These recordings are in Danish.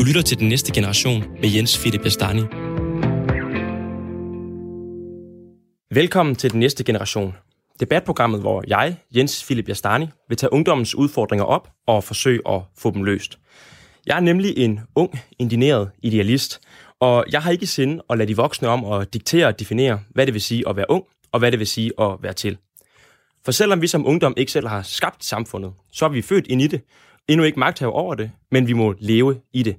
Du lytter til Den Næste Generation med Jens Philip Bastani. Velkommen til Den Næste Generation. Debatprogrammet, hvor jeg, Jens Philip Jastani, vil tage ungdommens udfordringer op og forsøge at få dem løst. Jeg er nemlig en ung, indineret idealist, og jeg har ikke i sinde at lade de voksne om at diktere og definere, hvad det vil sige at være ung, og hvad det vil sige at være til. For selvom vi som ungdom ikke selv har skabt samfundet, så er vi født ind i det, endnu ikke magthaver over det, men vi må leve i det.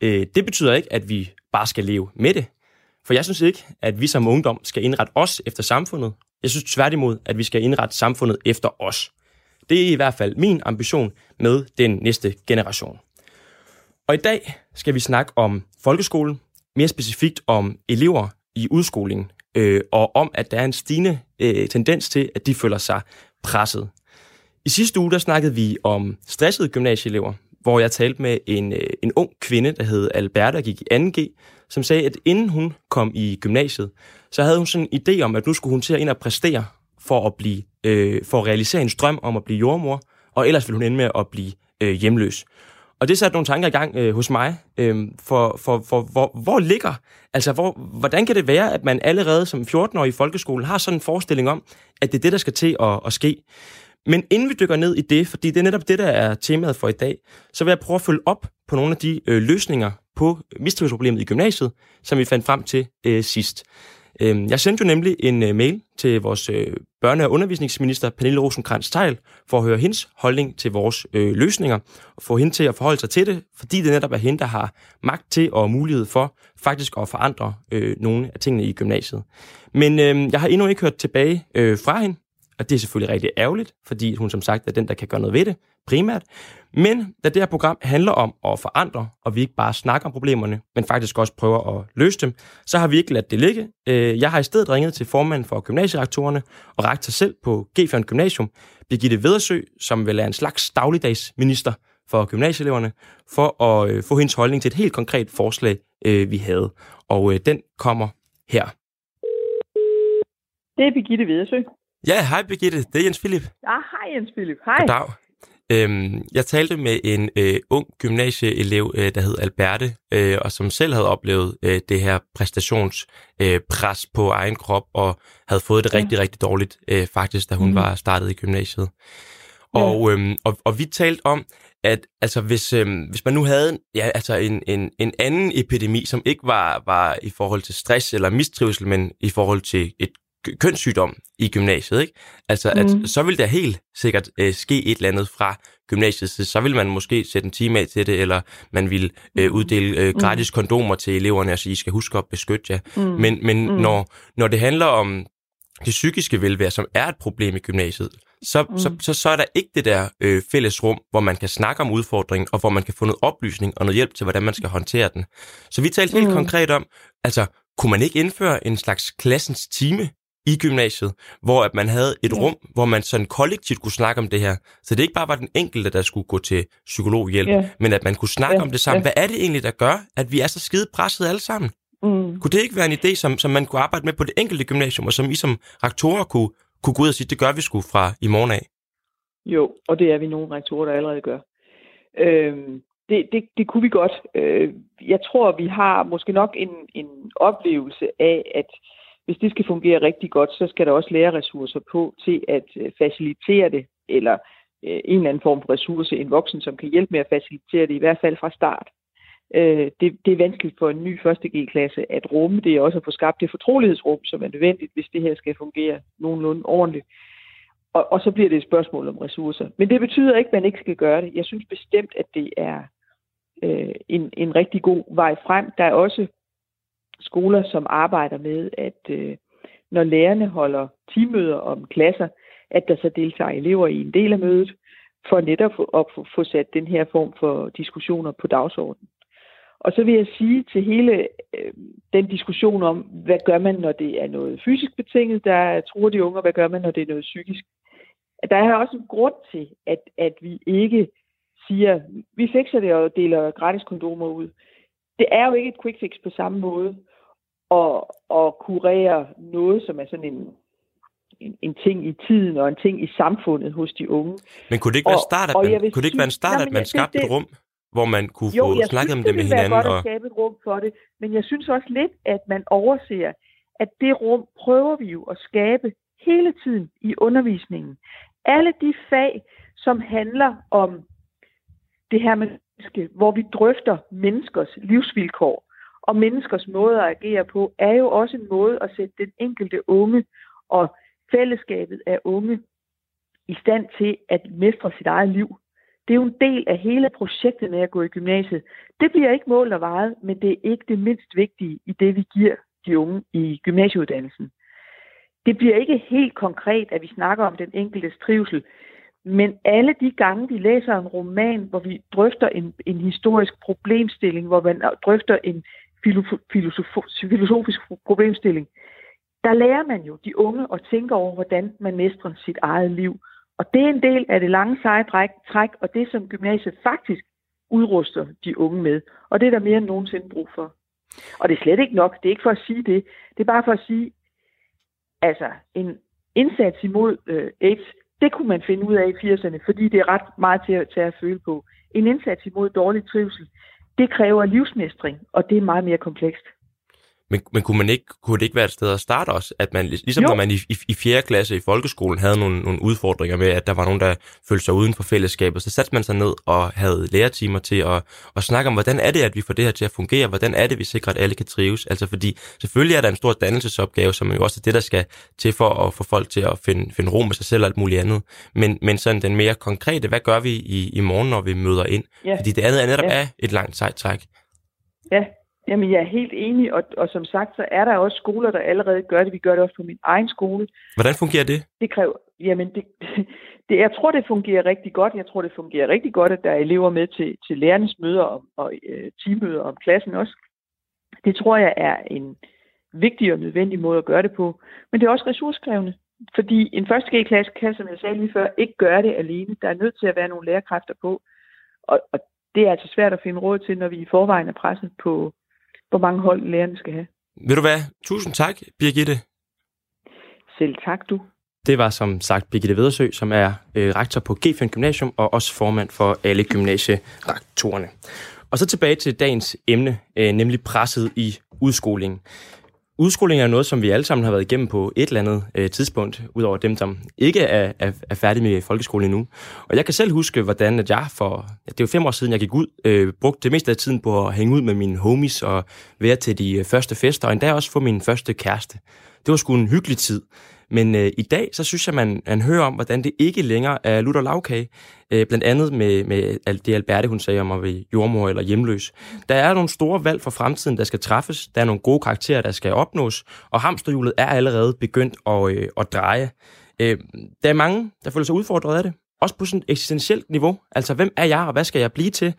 Øh, det betyder ikke, at vi bare skal leve med det. For jeg synes ikke, at vi som ungdom skal indrette os efter samfundet. Jeg synes tværtimod, at vi skal indrette samfundet efter os. Det er i hvert fald min ambition med den næste generation. Og i dag skal vi snakke om folkeskolen, mere specifikt om elever i udskolingen, øh, og om, at der er en stigende øh, tendens til, at de føler sig presset. I sidste uge, der snakkede vi om stressede gymnasieelever, hvor jeg talte med en, øh, en ung kvinde, der hed Alberta, der gik i 2G, som sagde, at inden hun kom i gymnasiet, så havde hun sådan en idé om, at nu skulle hun til at ind og præstere for at, blive, øh, for at realisere en drøm om at blive jordmor, og ellers ville hun ende med at blive øh, hjemløs. Og det satte nogle tanker i gang øh, hos mig, øh, for, for, for hvor, hvor ligger, altså hvor, hvordan kan det være, at man allerede som 14-årig i folkeskolen har sådan en forestilling om, at det er det, der skal til at, at ske. Men inden vi dykker ned i det, fordi det er netop det, der er temaet for i dag, så vil jeg prøve at følge op på nogle af de øh, løsninger på mistrivselsproblemet i gymnasiet, som vi fandt frem til øh, sidst. Øh, jeg sendte jo nemlig en øh, mail til vores øh, børne- og undervisningsminister, Pernille rosenkrantz teil for at høre hendes holdning til vores øh, løsninger, og få hende til at forholde sig til det, fordi det netop er hende, der har magt til og mulighed for faktisk at forandre øh, nogle af tingene i gymnasiet. Men øh, jeg har endnu ikke hørt tilbage øh, fra hende, og det er selvfølgelig rigtig ærgerligt, fordi hun som sagt er den, der kan gøre noget ved det, primært. Men da det her program handler om at forandre, og vi ikke bare snakker om problemerne, men faktisk også prøver at løse dem, så har vi ikke ladt det ligge. Øh, jeg har i stedet ringet til formanden for gymnasierektorerne og rektor selv på G4 Gymnasium, Birgitte Vedersø, som vil er en slags dagligdagsminister for gymnasieeleverne, for at øh, få hendes holdning til et helt konkret forslag, øh, vi havde. Og den kommer her. Det er Birgitte Vedersø. Ja, hej Birgitte, det er Jens Philip. Ja, hej Jens Philip, hej. Goddag. Øhm, jeg talte med en øh, ung gymnasieelev, øh, der hed Alberte, øh, og som selv havde oplevet øh, det her præstationspres øh, på egen krop, og havde fået det ja. rigtig, rigtig dårligt, øh, faktisk, da hun mm. var startet i gymnasiet. Og, ja. øhm, og, og vi talte om, at altså, hvis, øhm, hvis man nu havde ja, altså en, en, en anden epidemi, som ikke var, var i forhold til stress eller mistrivsel, men i forhold til et kønssygdom i gymnasiet, ikke? Altså, at mm. så vil der helt sikkert øh, ske et eller andet fra gymnasiet, så vil man måske sætte en time af til det, eller man vil øh, mm. uddele øh, mm. gratis mm. kondomer til eleverne, og sige, I skal huske at beskytte jer. Mm. Men, men mm. når, når det handler om det psykiske velvære, som er et problem i gymnasiet, så, mm. så, så, så er der ikke det der øh, fælles rum, hvor man kan snakke om udfordringen, og hvor man kan få noget oplysning og noget hjælp til, hvordan man skal håndtere den. Så vi talte helt mm. konkret om, altså, kunne man ikke indføre en slags klassens time i gymnasiet, hvor at man havde et ja. rum, hvor man sådan kollektivt kunne snakke om det her. Så det ikke bare var den enkelte, der skulle gå til psykologhjælp, ja. men at man kunne snakke ja. om det sammen. Ja. Hvad er det egentlig, der gør, at vi er så skide presset alle sammen? Mm. Kunne det ikke være en idé, som, som man kunne arbejde med på det enkelte gymnasium, og som I som rektorer kunne, kunne gå ud og sige, det gør vi sgu fra i morgen af? Jo, og det er vi nogle rektorer, der allerede gør. Øhm, det, det, det kunne vi godt. Øh, jeg tror, vi har måske nok en, en oplevelse af, at hvis det skal fungere rigtig godt, så skal der også lærerressourcer på til at øh, facilitere det, eller øh, en eller anden form for ressource, en voksen, som kan hjælpe med at facilitere det, i hvert fald fra start. Øh, det, det er vanskeligt for en ny 1. G-klasse at rumme det, og også at få skabt det fortrolighedsrum, som er nødvendigt, hvis det her skal fungere nogenlunde ordentligt. Og, og så bliver det et spørgsmål om ressourcer. Men det betyder ikke, at man ikke skal gøre det. Jeg synes bestemt, at det er øh, en, en rigtig god vej frem. Der er også skoler, som arbejder med, at øh, når lærerne holder teammøder om klasser, at der så deltager elever i en del af mødet, for netop at få sat den her form for diskussioner på dagsordenen. Og så vil jeg sige til hele øh, den diskussion om, hvad gør man, når det er noget fysisk betinget, der tror de unge, og hvad gør man, når det er noget psykisk. Der er også en grund til, at, at vi ikke siger, vi fikser det og deler gratis kondomer ud. Det er jo ikke et quick fix på samme måde at, at kurere noget, som er sådan en, en, en ting i tiden og en ting i samfundet hos de unge. Men kunne det ikke være start, at man, kunne det ikke være en start, at man skabte det, et rum? hvor man kunne jo, få snakket om det med hinanden? Jo, jeg synes, det godt og... at skabe et rum for det, men jeg synes også lidt, at man overser, at det rum prøver vi jo at skabe hele tiden i undervisningen. Alle de fag, som handler om det her menneske, hvor vi drøfter menneskers livsvilkår og menneskers måde at agere på, er jo også en måde at sætte den enkelte unge og fællesskabet af unge i stand til at mestre sit eget liv. Det er jo en del af hele projektet med at gå i gymnasiet. Det bliver ikke målt og vejet, men det er ikke det mindst vigtige i det, vi giver de unge i gymnasieuddannelsen. Det bliver ikke helt konkret, at vi snakker om den enkeltes trivsel, men alle de gange, vi læser en roman, hvor vi drøfter en, en historisk problemstilling, hvor man drøfter en filosofisk problemstilling, der lærer man jo de unge at tænke over, hvordan man mestrer sit eget liv. Og det er en del af det lange seje træk, og det som gymnasiet faktisk udruster de unge med. Og det er der mere end nogensinde brug for. Og det er slet ikke nok. Det er ikke for at sige det. Det er bare for at sige, altså en indsats imod øh, AIDS, det kunne man finde ud af i 80'erne, fordi det er ret meget til at til at føle på. En indsats imod dårlig trivsel, det kræver livsmestring, og det er meget mere komplekst. Men, men kunne, man ikke, kunne det ikke være et sted at starte også? At man, ligesom jo. når man i, i, i 4. klasse i folkeskolen havde nogle, nogle udfordringer med, at der var nogen, der følte sig uden for fællesskabet, så satte man sig ned og havde lærertimer til at, at snakke om, hvordan er det, at vi får det her til at fungere? Hvordan er det, vi sikrer, at alle kan trives? Altså fordi selvfølgelig er der en stor dannelsesopgave, som jo også er det, der skal til for at få folk til at finde, finde ro med sig selv og alt muligt andet. Men, men sådan den mere konkrete, hvad gør vi i, i morgen, når vi møder ind? Ja. Fordi det andet er netop ja. er et langt sejt træk. Ja, Jamen, jeg er helt enig, og, og som sagt, så er der også skoler, der allerede gør det. Vi gør det også på min egen skole. Hvordan fungerer det? Det kræver, jamen, det, det, jeg tror, det fungerer rigtig godt. Jeg tror, det fungerer rigtig godt, at der er elever med til, til lærernes møder og, og øh, teammøder om klassen også. Det tror jeg er en vigtig og nødvendig måde at gøre det på. Men det er også ressourcekrævende, fordi en første G-klasse kan, som jeg sagde lige før, ikke gøre det alene. Der er nødt til at være nogle lærerkræfter på, og, og det er altså svært at finde råd til, når vi i forvejen er presset på, hvor mange hold lærerne skal have. Vil du hvad? Tusind tak, Birgitte. Selv tak, du. Det var som sagt Birgitte Vedersø, som er øh, rektor på G5 Gymnasium og også formand for alle gymnasierektorerne. Og så tilbage til dagens emne, øh, nemlig presset i udskolingen. Udskoling er noget, som vi alle sammen har været igennem på et eller andet øh, tidspunkt, udover dem, som ikke er, er, er færdige med folkeskolen endnu. Og jeg kan selv huske, hvordan at jeg for, det var fem år siden, jeg gik ud, øh, brugte det meste af tiden på at hænge ud med mine homies og være til de øh, første fester, og endda også få min første kæreste. Det var sgu en hyggelig tid. Men øh, i dag, så synes jeg, man, man hører om, hvordan det ikke længere er lutter lavkage. Øh, blandt andet med, med alt det Alberte, hun sagde om at være jordmor eller hjemløs. Der er nogle store valg for fremtiden, der skal træffes. Der er nogle gode karakterer, der skal opnås. Og hamsterhjulet er allerede begyndt at, øh, at dreje. Øh, der er mange, der føler sig udfordret af det. Også på sådan et eksistentielt niveau. Altså, hvem er jeg, og hvad skal jeg blive til?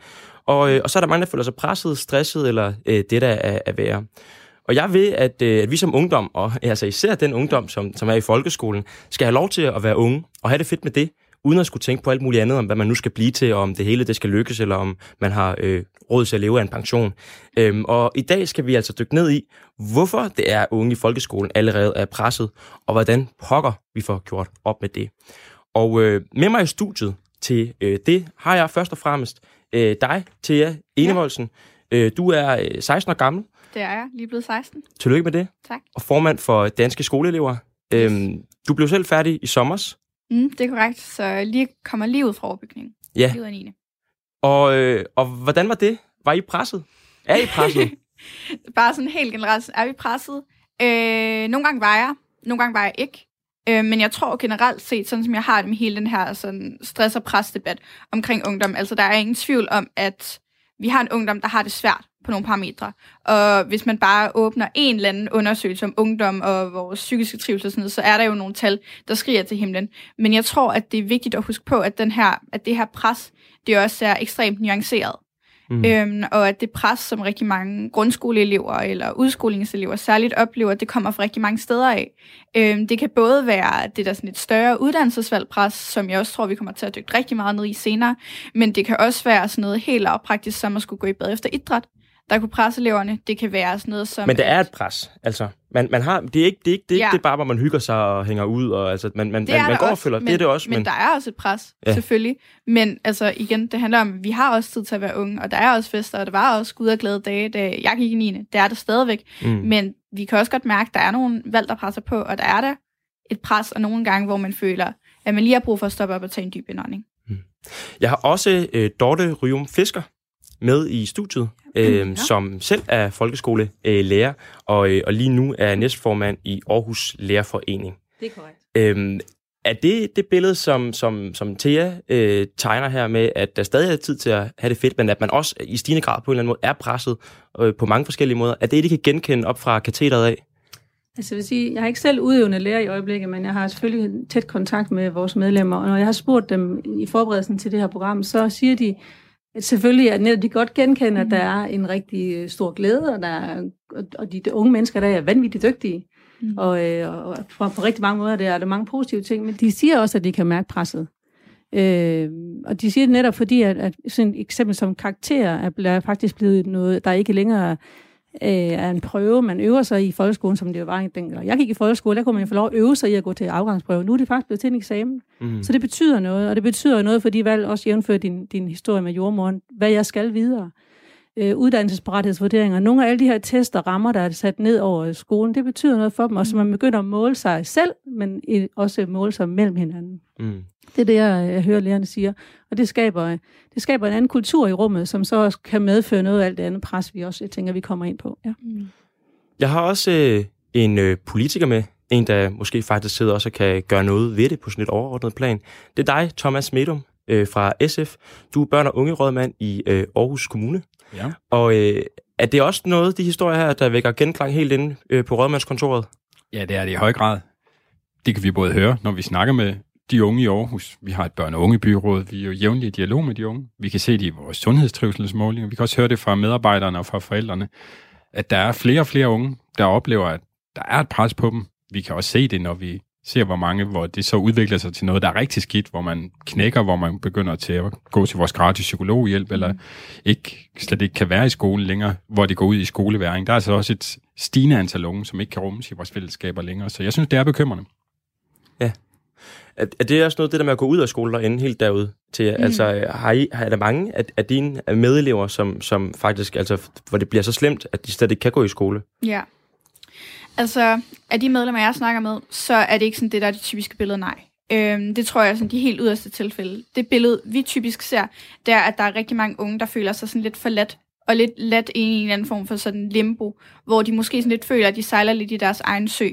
Og, øh, og så er der mange, der føler sig presset, stresset, eller øh, det, der er, er værre. Og jeg vil, at, øh, at vi som ungdom, og altså især den ungdom, som, som er i folkeskolen, skal have lov til at være unge og have det fedt med det, uden at skulle tænke på alt muligt andet, om hvad man nu skal blive til, og om det hele det skal lykkes, eller om man har øh, råd til at leve af en pension. Øhm, og i dag skal vi altså dykke ned i, hvorfor det er unge i folkeskolen allerede er presset, og hvordan pokker vi får gjort op med det. Og øh, med mig i studiet til øh, det har jeg først og fremmest øh, dig, Thea Enevoldsen. Ja. Øh, du er øh, 16 år gammel, det er jeg. Lige blevet 16. Tillykke med det. Tak. Og formand for Danske Skoleelever. Yes. Øhm, du blev selv færdig i sommers. Mm, det er korrekt. Så lige kommer lige ud fra overbygningen. Ja. Lige ud af 9. Og, øh, og hvordan var det? Var I presset? Er I presset? Bare sådan helt generelt, er vi presset? Øh, nogle gange var jeg, nogle gange var jeg ikke. Øh, men jeg tror generelt set, sådan som jeg har det med hele den her sådan, stress- og presdebat omkring ungdom, altså der er ingen tvivl om, at vi har en ungdom, der har det svært på nogle parametre. Og hvis man bare åbner en eller anden undersøgelse om ungdom og vores psykiske trivsel, sådan noget, så er der jo nogle tal, der skriger til himlen. Men jeg tror, at det er vigtigt at huske på, at, den her, at det her pres, det også er ekstremt nuanceret. Mm. Øhm, og at det pres, som rigtig mange grundskoleelever eller udskolingselever særligt oplever, det kommer fra rigtig mange steder af. Øhm, det kan både være det der sådan et større uddannelsesvalgpres, som jeg også tror, vi kommer til at dykke rigtig meget ned i senere, men det kan også være sådan noget helt lavpraktisk, som at skulle gå i bad efter idræt der kunne presse eleverne. Det kan være sådan noget som... Men det er et pres, altså. Man, man har, det er ikke det, er ikke, det, er Ja. ikke det bare, hvor man hygger sig og hænger ud. Og, altså, man, man, man, man går og også, følger. men, det er det også. Men, Men, der er også et pres, Ja. ja. selvfølgelig. Men altså igen, det handler om, at vi har også tid til at være unge, og der er også fester, og der var også skud og glade dage, da jeg gik i 9. Det er der stadigvæk. mm. Men vi kan også godt mærke, at der er nogle valg, der presser på, og der er der et pres, og nogle gange, hvor man føler, at man lige har brug for at stoppe op og tage en dyb indånding. Jeg har også øh, Dorte Ryum Fisker med i studiet, øh, Ja. som selv er folkeskolelærer, lærer, og, øh, og lige nu er næstformand i Aarhus Lærerforening. Det er korrekt. Øhm, er det det billede, som, som, som Thea øh, tegner her med, at der stadig er tid til at have det fedt, men at man også i stigende grad på en eller anden måde er presset øh, på mange forskellige måder? Er det, de kan genkende op fra katedret af? Altså jeg vil sige, jeg har ikke selv udøvende lærer i øjeblikket, men jeg har selvfølgelig tæt kontakt med vores medlemmer, og når jeg har spurgt dem i forberedelsen til det her program, så siger de, selvfølgelig at de godt genkender, at der er en rigtig øh, stor glæde, og, der er, og de, de unge mennesker der er vanvittigt dygtige. Mm. Og, øh, og på, på rigtig mange måder der er der mange positive ting, men de siger også, at de kan mærke presset. Øh, og de siger det netop fordi, at, at sådan et eksempel som karakterer er, er faktisk blevet noget, der ikke længere øh, er en prøve, man øver sig i folkeskolen, som det jo var i den. Jeg gik i folkeskole, der kunne man jo få lov at øve sig i at gå til afgangsprøve. Nu er det faktisk blevet til en eksamen. Mm. Så det betyder noget, og det betyder noget for de valg, også jævnfører din, din historie med jordmoren, hvad jeg skal videre. Øh, uddannelsesparathedsvurderinger, nogle af alle de her tester rammer, der er sat ned over skolen, det betyder noget for dem, og så man begynder at måle sig selv, men også måle sig mellem hinanden. Mm. Det er det, jeg, jeg hører lærerne siger. Og det skaber, det skaber en anden kultur i rummet, som så også kan medføre noget af alt det andet pres, vi også jeg tænker, vi kommer ind på. Ja. Mm. Jeg har også øh, en øh, politiker med, en der måske faktisk sidder også og kan gøre noget ved det på sådan et overordnet plan. Det er dig, Thomas Medum øh, fra SF. Du er børn- og ungerådmand i øh, Aarhus Kommune. Ja. Og øh, er det også noget, de historier her, der vækker genklang helt inde øh, på rådmandskontoret? ja, det er det i høj grad. Det kan vi både høre, når vi snakker med de unge i Aarhus. Vi har et børn- og ungebyråd. Vi er jo jævnligt i dialog med de unge. Vi kan se det i vores sundhedstrivselsmålinger. Vi kan også høre det fra medarbejderne og fra forældrene, at der er flere og flere unge, der oplever, at der er et pres på dem. Vi kan også se det, når vi ser, hvor mange, hvor det så udvikler sig til noget, der er rigtig skidt, hvor man knækker, hvor man begynder til at gå til vores gratis psykologhjælp, mm. eller ikke, slet ikke kan være i skolen længere, hvor det går ud i skoleværing. Der er altså også et stigende antal unge, som ikke kan rummes i vores fællesskaber længere. Så jeg synes, det er bekymrende. Er, er det også noget, det der med at gå ud af skolen og ende helt derude til? Mm. Altså, har, I, har der mange af, af dine medelever, som, som faktisk, altså, hvor det bliver så slemt, at de slet ikke kan gå i skole? Ja. Altså, af de medlemmer, jeg snakker med, så er det ikke sådan det, der er det typiske billede, nej. Øhm, det tror jeg er sådan de helt yderste tilfælde. Det billede, vi typisk ser, det er, at der er rigtig mange unge, der føler sig sådan lidt forladt, og lidt let i en eller anden form for sådan limbo, hvor de måske sådan lidt føler, at de sejler lidt i deres egen sø.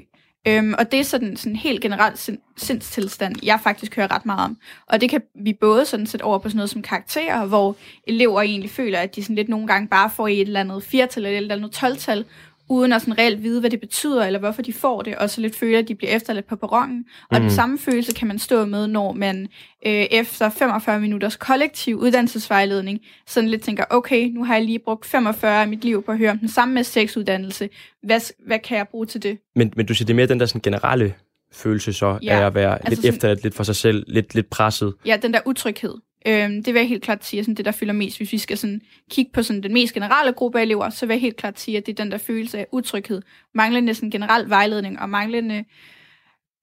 Øhm, og det er sådan sådan helt generelt sind, sindstilstand, jeg faktisk hører ret meget om. Og det kan vi både sådan sætte over på sådan noget som karakterer, hvor elever egentlig føler, at de sådan lidt nogle gange bare får i et eller andet firtal eller et eller andet 12-tal, uden at sådan reelt vide, hvad det betyder, eller hvorfor de får det, og så lidt føler, at de bliver efterladt på perronen. Og Mhm. den samme følelse kan man stå med, når man øh, efter 45 minutters kollektiv uddannelsesvejledning, sådan lidt tænker, okay, nu har jeg lige brugt 45 af mit liv på at høre om den samme sexuddannelse. Hvad, hvad kan jeg bruge til det? Men, men du siger, det er mere den der sådan generelle følelse så, Ja, af at være altså lidt sådan- efterladt, lidt for sig selv, lidt, lidt presset. Ja, den der utryghed. Øhm, det vil jeg helt klart sige, er sådan det, der fylder mest. Hvis vi skal sådan kigge på sådan den mest generelle gruppe af elever, så vil jeg helt klart sige, at det er den der følelse af utryghed. Manglende sådan generel vejledning og manglende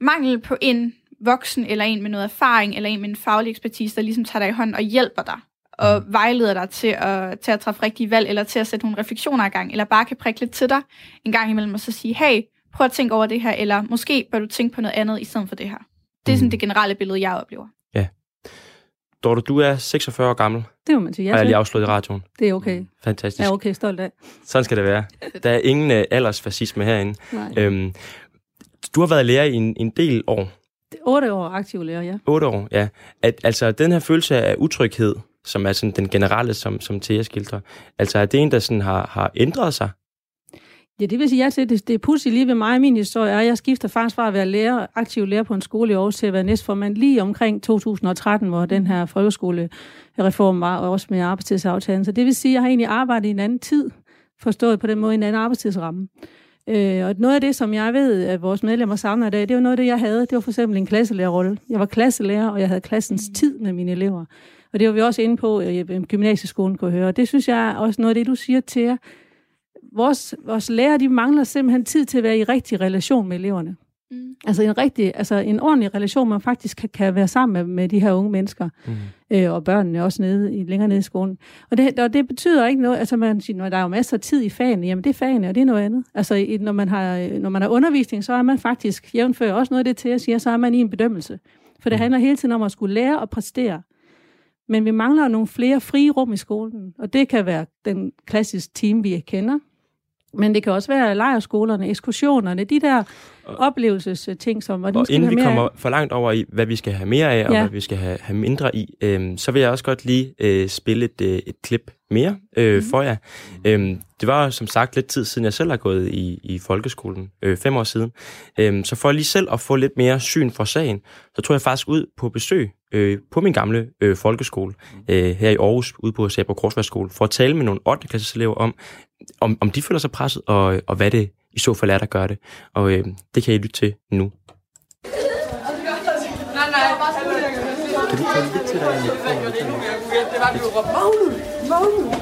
mangel på en voksen eller en med noget erfaring eller en med en faglig ekspertise, der ligesom tager dig i hånd og hjælper dig og vejleder dig til at, til at træffe rigtige valg, eller til at sætte nogle refleksioner i gang, eller bare kan prikke lidt til dig en gang imellem, og så sige, hey, prøv at tænke over det her, eller måske bør du tænke på noget andet i stedet for det her. Det er sådan Mm. det generelle billede, jeg oplever. Dorte, du er 46 år gammel, Det må man sige. ja, Ja, har jeg lige afslået i radioen. det er okay. Fantastisk. Jeg er okay stolt af. Sådan skal det være. Der er ingen uh, aldersfascisme herinde. Nej. Øhm, du har været lærer i en, en del år. Det er otte år aktiv lærer, ja. 8 år, ja. At, altså, den her følelse af utryghed, som er sådan den generelle, som, som Thea skildrer, altså er det en, der sådan har, har ændret sig? Ja, det vil sige ja til. Det, det er pudsigt lige ved mig og min historie er, at jeg skifter faktisk fra at være lærer, aktiv lærer på en skole i Aarhus til at være næstformand lige omkring 2013, hvor den her folkeskolereform var, og også med arbejdstidsaftalen. Så det vil sige, at jeg har egentlig arbejdet i en anden tid, forstået på den måde, i en anden arbejdstidsramme. Øh, og noget af det, som jeg ved, at vores medlemmer savner i dag, det var noget af det, jeg havde. Det var for eksempel en klasselærerrolle. Jeg var klasselærer, og jeg havde klassens tid med mine elever. Og det var vi også inde på i gymnasieskolen, kunne høre. Og det synes jeg er også noget af det, du siger til jer, vores, vores lærere, de mangler simpelthen tid til at være i rigtig relation med eleverne. Mm. Altså en rigtig, altså en ordentlig relation, man faktisk kan, kan være sammen med, med de her unge mennesker, mm. øh, og børnene også nede i, længere nede i skolen. Og det, og det betyder ikke noget, altså man siger, når der er jo masser af tid i fagene, jamen det er fagene, og det er noget andet. Altså i, når, man har, når man har undervisning, så er man faktisk, jævnfører også noget af det til at sige, så er man i en bedømmelse. For det mm. handler hele tiden om at skulle lære og præstere. Men vi mangler nogle flere frie rum i skolen, og det kan være den klassiske team, vi kender. Men det kan også være lejrskolerne, ekskursionerne, de der oplevelsesting, som... Og, og inden vi kommer for langt over i, hvad vi skal have mere af, og ja. hvad vi skal have, have mindre i, øhm, så vil jeg også godt lige øh, spille et, øh, et klip mere øh, mm. for jer. Øhm, det var som sagt lidt tid siden, jeg selv har gået i, i folkeskolen, øh, fem år siden. Øhm, så for lige selv at få lidt mere syn for sagen, så tog jeg faktisk ud på besøg øh, på min gamle øh, folkeskole øh, her i Aarhus, ude på Sabro Korsværdsskole, for at tale med nogle 8. klasses elever om, om, om de føler sig presset, og, og hvad det i så fald er, der gør det. Og øh, det kan I lytte til nu. Kan du komme lidt til dig? Det var, vi råbte, Magnus! Magnus!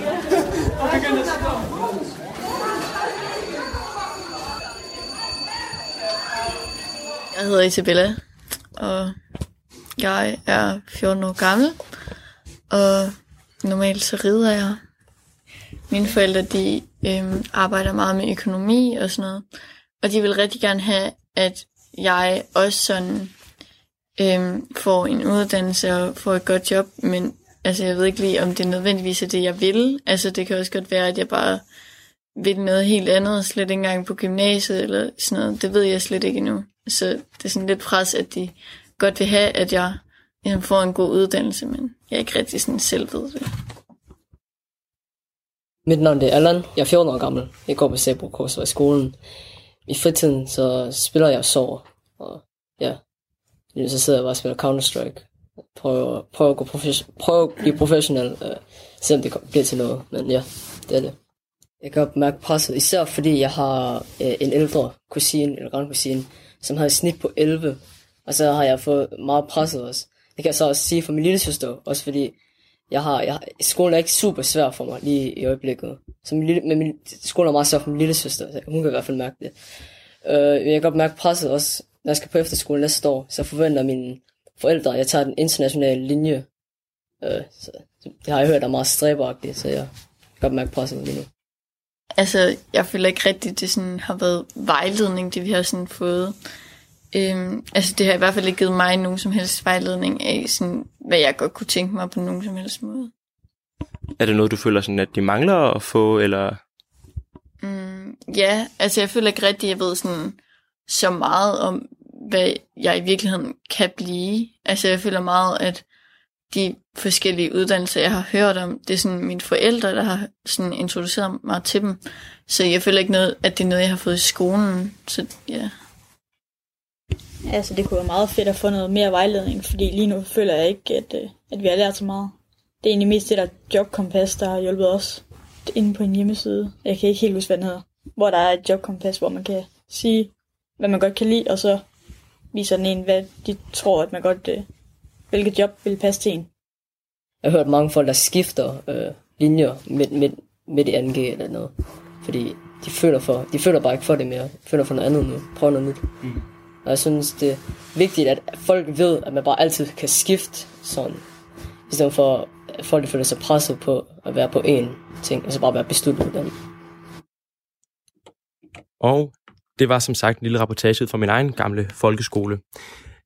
Jeg hedder Isabella, og jeg er 14 år gammel, og normalt så rider jeg. Mine forældre, de øhm, arbejder meget med økonomi og sådan noget, og de vil rigtig gerne have, at jeg også sådan øhm, får en uddannelse og får et godt job, men altså jeg ved ikke lige, om det er nødvendigvis er det, jeg vil. Altså det kan også godt være, at jeg bare vil noget helt andet, slet ikke engang på gymnasiet eller sådan noget. Det ved jeg slet ikke endnu. Så det er sådan lidt pres, at de godt vil have, at jeg ligesom, får en god uddannelse, men jeg er ikke rigtig sådan selv ved det. Mit navn er Allan. Jeg er 14 år gammel. Jeg går på Sabro Kurs i skolen. I fritiden så spiller jeg så Og ja, så sidder jeg bare og spiller Counter-Strike. Prøver, prøver, at, gå profes- prøver at blive professionel, øh, selvom det bliver til noget. Men ja, det er det. Jeg kan mærke presset, især fordi jeg har øh, en ældre kusine, eller grandkusine, som har et snit på 11. Og så har jeg fået meget presset også. Det kan jeg så også sige for min lille søster, også fordi jeg har, jeg, skolen er ikke super svær for mig lige i øjeblikket. Så min lille, men min, skolen er meget svær for min lille søster, så hun kan i hvert fald mærke det. Uh, jeg kan godt mærke presset også, når jeg skal på efterskole næste år, så forventer mine forældre, at jeg tager den internationale linje. Uh, så det har jeg hørt er meget stræberagtigt, så jeg kan godt mærke presset lige nu. Altså, jeg føler ikke rigtigt, det sådan har været vejledning, det vi har sådan fået. Øhm, altså det har i hvert fald ikke givet mig nogen som helst vejledning af, sådan, hvad jeg godt kunne tænke mig på nogen som helst måde. Er det noget, du føler, sådan, at de mangler at få, eller? Mm, ja, altså jeg føler ikke rigtig, at jeg ved sådan, så meget om, hvad jeg i virkeligheden kan blive. Altså jeg føler meget, at de forskellige uddannelser, jeg har hørt om, det er sådan mine forældre, der har sådan introduceret mig til dem. Så jeg føler ikke noget, at det er noget, jeg har fået i skolen. Så ja. Altså, det kunne være meget fedt at få noget mere vejledning, fordi lige nu føler jeg ikke, at, øh, at vi har lært så meget. Det er egentlig mest det der jobkompas, der har hjulpet os inde på en hjemmeside. Jeg kan ikke helt huske, hvad den hedder. Hvor der er et jobkompas, hvor man kan sige, hvad man godt kan lide, og så viser den en, hvad de tror, at man godt, øh, hvilket job vil passe til en. Jeg har hørt mange folk, der skifter øh, linjer med, med, med det 2G eller noget. Fordi de føler, for, de føler bare ikke for det mere. De føler for noget andet nu. Prøv noget nyt. Mm. Og jeg synes, det er vigtigt, at folk ved, at man bare altid kan skifte sådan. I stedet for, at folk føler sig presset på at være på én ting, og så bare være besluttet på den. Og det var som sagt en lille rapportage ud fra min egen gamle folkeskole.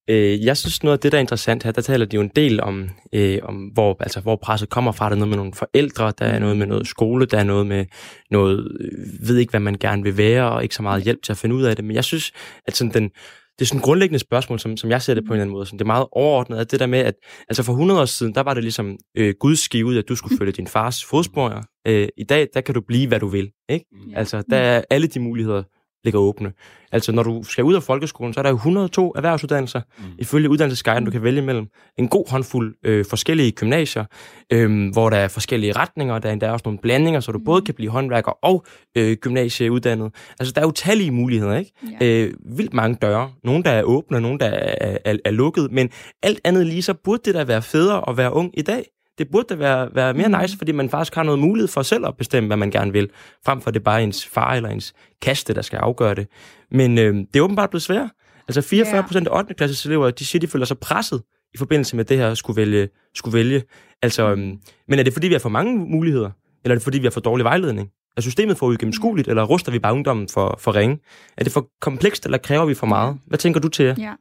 Øh, jeg synes, noget af det, der er interessant her, der taler de jo en del om, øh, om hvor, altså, hvor presset kommer fra. Der er noget med nogle forældre, der er noget med noget skole, der er noget med noget, øh, ved ikke, hvad man gerne vil være, og ikke så meget hjælp til at finde ud af det. Men jeg synes, at sådan den, det er sådan et grundlæggende spørgsmål, som, som jeg ser det på en eller anden måde. Sådan, det er meget overordnet, at det der med, at altså for 100 år siden, der var det ligesom øh, Guds skive, at du skulle følge din fars fodspor. Øh, I dag, der kan du blive, hvad du vil. Ikke? Mm. Altså, der er alle de muligheder ligger åbne. Altså, når du skal ud af folkeskolen, så er der jo 102 erhvervsuddannelser, mm. ifølge uddannelsesguiden, du kan vælge mellem. En god håndfuld øh, forskellige gymnasier, øh, hvor der er forskellige retninger, der er endda også nogle blandinger, så du mm. både kan blive håndværker og øh, gymnasieuddannet. Altså, der er jo tallige muligheder, ikke? Ja. Øh, vildt mange døre. Nogle, der er åbne, nogle, der er, er, er lukket, men alt andet lige, så burde det da være federe at være ung i dag. Det burde da være, være mere nice, fordi man faktisk har noget mulighed for selv at bestemme, hvad man gerne vil, frem for det er bare ens far eller ens kaste, der skal afgøre det. Men øh, det er åbenbart blevet svært. Altså 44 procent af 8. klasses elever, de siger, de føler sig presset i forbindelse med det her skulle vælge. Skulle vælge. Altså, øhm, men er det fordi, vi har for mange muligheder? Eller er det fordi, vi har for dårlig vejledning? Er systemet for uigennemskueligt, eller ruster vi bare ungdommen for, for ringe? Er det for komplekst, eller kræver vi for meget? Hvad tænker du til? Ja.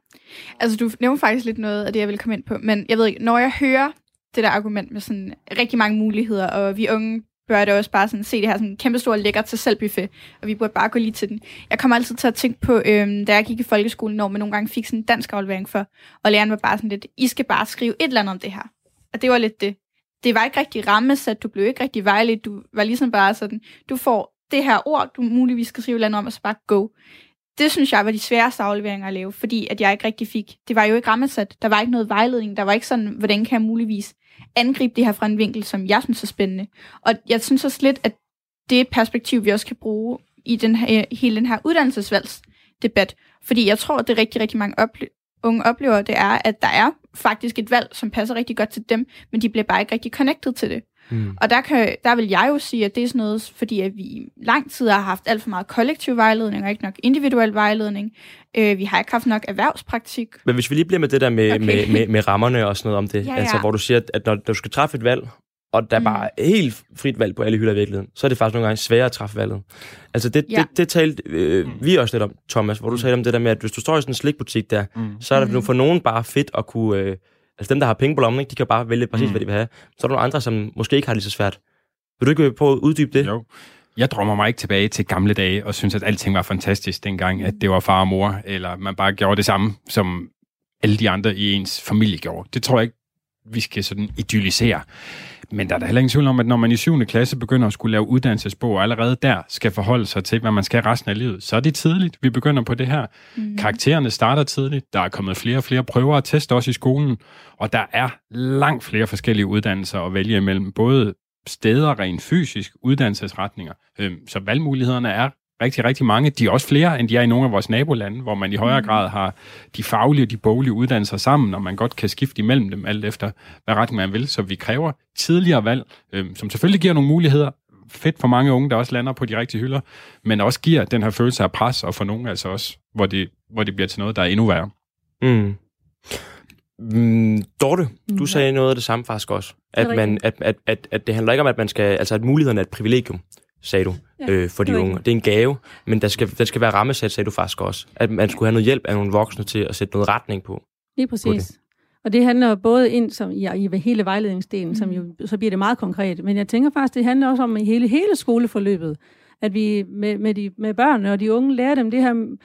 Altså, du nævner faktisk lidt noget af det, jeg vil komme ind på. Men jeg ved ikke, når jeg hører det der argument med sådan rigtig mange muligheder, og vi unge bør det også bare sådan se det her sådan kæmpe store lækker til selv buffet, og vi burde bare gå lige til den. Jeg kommer altid til at tænke på, øhm, da jeg gik i folkeskolen, når man nogle gange fik sådan en dansk aflevering for, og læreren var bare sådan lidt, I skal bare skrive et eller andet om det her. Og det var lidt det. Det var ikke rigtig rammesat, du blev ikke rigtig vejledt, du var ligesom bare sådan, du får det her ord, du muligvis skal skrive et eller andet om, og så bare go. Det synes jeg var de sværeste afleveringer at lave, fordi at jeg ikke rigtig fik, det var jo ikke rammesat, der var ikke noget vejledning, der var ikke sådan, hvordan kan jeg muligvis angribe det her fra en vinkel, som jeg synes er spændende. Og jeg synes også lidt, at det er et perspektiv, vi også kan bruge i den her, øh, hele den her uddannelsesvalgsdebat. Fordi jeg tror, at det rigtig, rigtig mange ople- unge oplever, det er, at der er faktisk et valg, som passer rigtig godt til dem, men de bliver bare ikke rigtig connected til det. Mm. Og der, kan, der vil jeg jo sige, at det er sådan noget, fordi at vi i lang tid har haft alt for meget kollektiv vejledning, og ikke nok individuel vejledning. Øh, vi har ikke haft nok erhvervspraktik. Men hvis vi lige bliver med det der med, okay. med, med, med rammerne og sådan noget om det, ja, ja. altså hvor du siger, at når du skal træffe et valg, og der er mm. bare helt frit valg på alle hylder i virkeligheden, så er det faktisk nogle gange sværere at træffe valget. Altså det, ja. det, det talte øh, vi også lidt om, Thomas, hvor du mm. talte om det der med, at hvis du står i sådan en slikbutik der, mm. så er det mm. for nogen bare fedt at kunne... Øh, Altså dem, der har penge på lommen, ikke, de kan bare vælge præcis, mm. hvad de vil have. Så er der nogle andre, som måske ikke har det så svært. Vil du ikke prøve at uddybe det? Jo. Jeg drømmer mig ikke tilbage til gamle dage, og synes, at alting var fantastisk dengang, at det var far og mor, eller man bare gjorde det samme, som alle de andre i ens familie gjorde. Det tror jeg ikke, vi skal sådan idyllisere. Men der er da heller ingen tvivl om, at når man i 7. klasse begynder at skulle lave uddannelsesbog, og allerede der skal forholde sig til, hvad man skal resten af livet, så er det tidligt, vi begynder på det her. Mm. Karaktererne starter tidligt, der er kommet flere og flere prøver og test også i skolen, og der er langt flere forskellige uddannelser at vælge imellem, både steder rent fysisk, uddannelsesretninger. Øhm, så valgmulighederne er rigtig, rigtig mange. De er også flere, end de er i nogle af vores nabolande, hvor man i højere mm. grad har de faglige og de boglige uddannelser sammen, og man godt kan skifte imellem dem, alt efter hvad retning man vil. Så vi kræver tidligere valg, øh, som selvfølgelig giver nogle muligheder, fedt for mange unge, der også lander på de rigtige hylder, men også giver den her følelse af pres, og for nogle altså også, hvor det, hvor det bliver til noget, der er endnu værre. Mm. Mm, Dorte, du mm, sagde noget af det samme faktisk også. At, man, at, at, at, at det handler ikke om, at man skal, altså at mulighederne er et privilegium sagde du, ja, øh, for de unge. Det er en gave, men der skal, der skal være rammesat, sagde du faktisk også. At man skulle have noget hjælp af nogle voksne til at sætte noget retning på. Lige præcis. På det. Og det handler både ind som, ja, i hele vejledningsdelen, mm. som jo, så bliver det meget konkret. Men jeg tænker faktisk, det handler også om hele, hele skoleforløbet. At vi med, med, de, med børnene og de unge lærer dem det her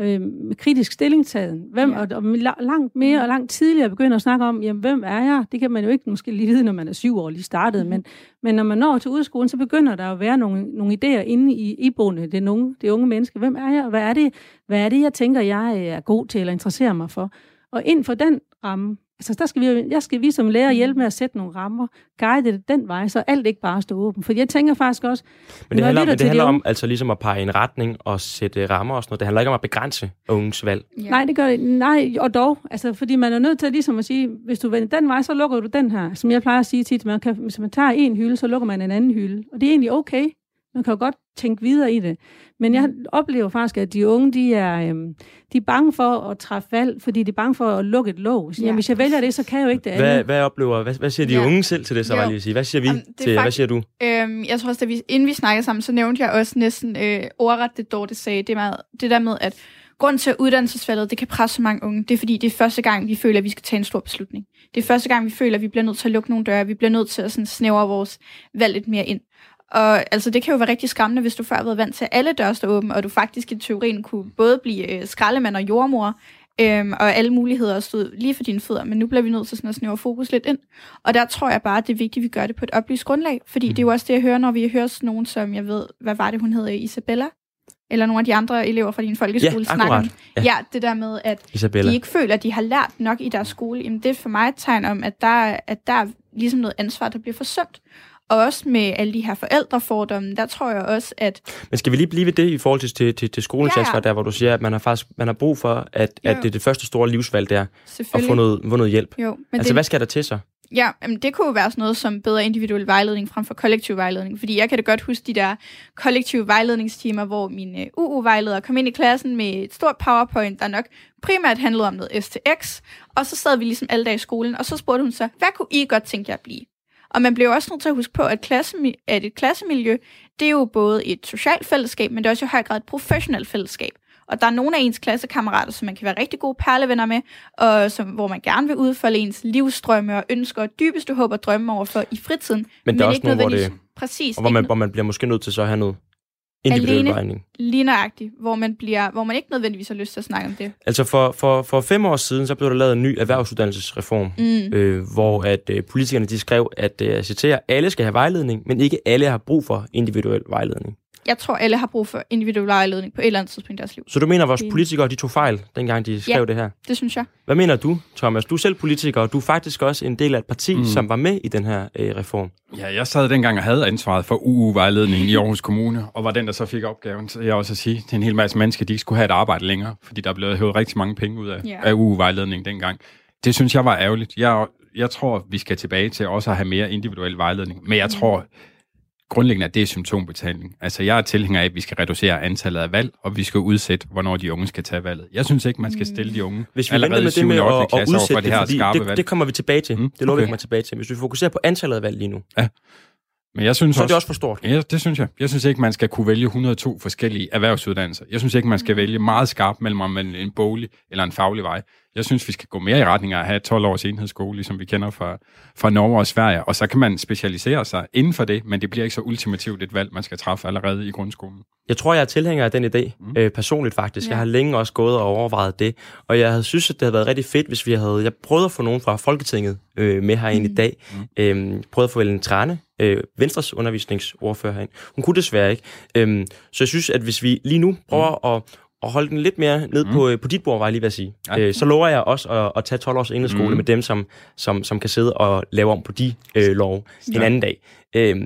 øh, kritisk stillingtagen. Hvem, ja. og, og langt mere og langt tidligere begynder at snakke om, jamen, hvem er jeg? Det kan man jo ikke måske lige vide, når man er syv år lige startet, mm. men, men når man når til udskolen, så begynder der at være nogle, nogle idéer inde i iboende, det unge, det unge menneske. Hvem er jeg? Hvad er, det, hvad er det, jeg tænker, jeg er god til eller interesserer mig for? Og inden for den ramme, Altså, der skal vi, jeg skal vi som lærer hjælpe med at sætte nogle rammer, guide det den vej, så alt ikke bare står åbent. For jeg tænker faktisk også... Men det handler, men det handler de om altså ligesom at pege en retning og sætte rammer og sådan noget. Det handler ikke om at begrænse unges valg. Ja. Nej, det gør det. Nej, og dog. Altså, fordi man er nødt til ligesom at sige, hvis du vender den vej, så lukker du den her. Som jeg plejer at sige tit, man kan, hvis man tager en hylde, så lukker man en anden hylde. Og det er egentlig okay. Man kan jo godt tænke videre i det. Men jeg oplever faktisk, at de unge, de er, øhm, de er bange for at træffe valg, fordi de er bange for at lukke et låg. Så, ja. jamen, hvis jeg vælger det, så kan jeg jo ikke det andet. Hvad, hvad oplever, hvad, hvad siger de ja. unge selv til det, så var lige at sige? Hvad siger vi jamen, til, fakt, hvad siger du? Øhm, jeg tror også, at vi, inden vi snakkede sammen, så nævnte jeg også næsten øh, ordret det, Dorte sagde, det, med, det der med, at grund til, at uddannelsesfaldet det kan presse så mange unge, det er fordi, det er første gang, vi føler, at vi skal tage en stor beslutning. Det er første gang, vi føler, at vi bliver nødt til at lukke nogle døre, vi bliver nødt til at sådan, snævre vores valg lidt mere ind. Og altså, det kan jo være rigtig skræmmende, hvis du før har været vant til, at alle døre står åbne, og du faktisk i teorien kunne både blive øh, skraldemand og jordmor, øhm, og alle muligheder stod lige for dine fødder, men nu bliver vi nødt til sådan at snævre fokus lidt ind. Og der tror jeg bare, at det er vigtigt, at vi gør det på et oplyst grundlag, fordi mm. det er jo også det, jeg hører, når vi hører nogen, som jeg ved, hvad var det, hun hed, Isabella? Eller nogle af de andre elever fra din folkeskole ja, snakker om. Ja. ja, det der med, at Isabella. de ikke føler, at de har lært nok i deres skole. Jamen, det er for mig et tegn om, at der, at der er ligesom noget ansvar, der bliver forsømt. Og også med alle de her forældrefordomme, der tror jeg også, at... Men skal vi lige blive ved det i forhold til, til, til, til skolens ja, ansvar, der hvor du siger, at man har faktisk man har brug for, at, at det er det første store livsvalg, der at få noget, få noget hjælp. Jo, men altså, det, hvad skal der til så? Ja, jamen det kunne jo være sådan noget som bedre individuel vejledning frem for kollektiv vejledning. Fordi jeg kan da godt huske de der kollektive vejledningstimer, hvor min uh, UU-vejleder kom ind i klassen med et stort powerpoint, der nok primært handlede om noget STX. Og så sad vi ligesom alle dage i skolen, og så spurgte hun så, hvad kunne I godt tænke jer at blive? Og man bliver også nødt til at huske på, at, klasse, at et klassemiljø, det er jo både et socialt fællesskab, men det er også i høj grad et professionelt fællesskab. Og der er nogle af ens klassekammerater, som man kan være rigtig gode perlevenner med, og som, hvor man gerne vil udfolde ens livsdrømme og ønsker og dybeste håb og drømme over for i fritiden. Men der er også ikke nogle, hvor det- Præcis. Og hvor man, hvor man bliver måske nødt til så at have noget individuel Alene. vejledning. lige nøjagtigt, hvor man, bliver, hvor man ikke nødvendigvis har lyst til at snakke om det. Altså for, for, for fem år siden, så blev der lavet en ny erhvervsuddannelsesreform, Mm. øh, hvor at øh, politikerne de skrev, at øh, jeg citerer, alle skal have vejledning, men ikke alle har brug for individuel vejledning. Jeg tror, alle har brug for individuel vejledning på et eller andet tidspunkt i deres liv. Så du mener, at vores politikere de tog fejl, dengang de skrev Ja. det her? Det synes jeg. Hvad mener du, Thomas? Du er selv politiker, og du er faktisk også en del af et parti, mm. Mm. som var med i den her øh, reform. Ja, jeg sad dengang og havde ansvaret for UU-vejledningen i Aarhus Kommune, og var den, der så fik opgaven til jeg også at sige til en hel masse mennesker, de ikke skulle have et arbejde længere, fordi der blev hævet rigtig mange penge ud af, Ja. af UU-vejledningen dengang. Det synes jeg var ærgerligt. Jeg, jeg tror, vi skal tilbage til også at have mere individuel vejledning, men jeg tror grundlæggende, at det er symptombetaling. Altså, jeg er tilhænger af, at vi skal reducere antallet af valg, og vi skal udsætte, hvornår de unge skal tage valget. Jeg synes ikke, man skal stille de unge Hvis vi allerede med i det med 7. og at, 8. at klasse over for udsætte det det, her skarpe det, valg. det kommer vi tilbage til. Mm, Det lover vi kommer tilbage til. Hvis vi fokuserer på antallet af valg lige nu, Men jeg synes så er også, det også for stort. Ja, det synes jeg. Jeg synes ikke, man skal kunne vælge 102 forskellige erhvervsuddannelser. Jeg synes ikke, man skal vælge meget skarpt mellem om en boglig eller en faglig vej. Jeg synes, vi skal gå mere i retning af at have 12 års enhedsskole, ligesom vi kender fra, fra Norge og Sverige. Og så kan man specialisere sig inden for det, men det bliver ikke så ultimativt et valg, man skal træffe allerede i grundskolen. Jeg tror, jeg er tilhænger af den idé, Mm. mm. øh, personligt faktisk. Ja. Jeg har længe også gået og overvejet det, og jeg havde synes, at det havde været rigtig fedt, hvis vi havde... Jeg prøvede at få nogen fra Folketinget øh, med herinde mm. i dag. Mm. Mm. Øh, prøvede at få Ellen Trane, øh, Venstres undervisningsordfører herinde. Hun kunne desværre ikke. Øh, så jeg synes, at hvis vi lige nu prøver mm. at at holde den lidt mere ned Mm. på, øh, på dit bord, var jeg lige ved at sige. Ja. Øh, så lover jeg også at, at tage 12 års enhedsskole Mm. mm. med dem, som, som, som kan sidde og lave om på de øh, lov en Ja. anden dag. Øh,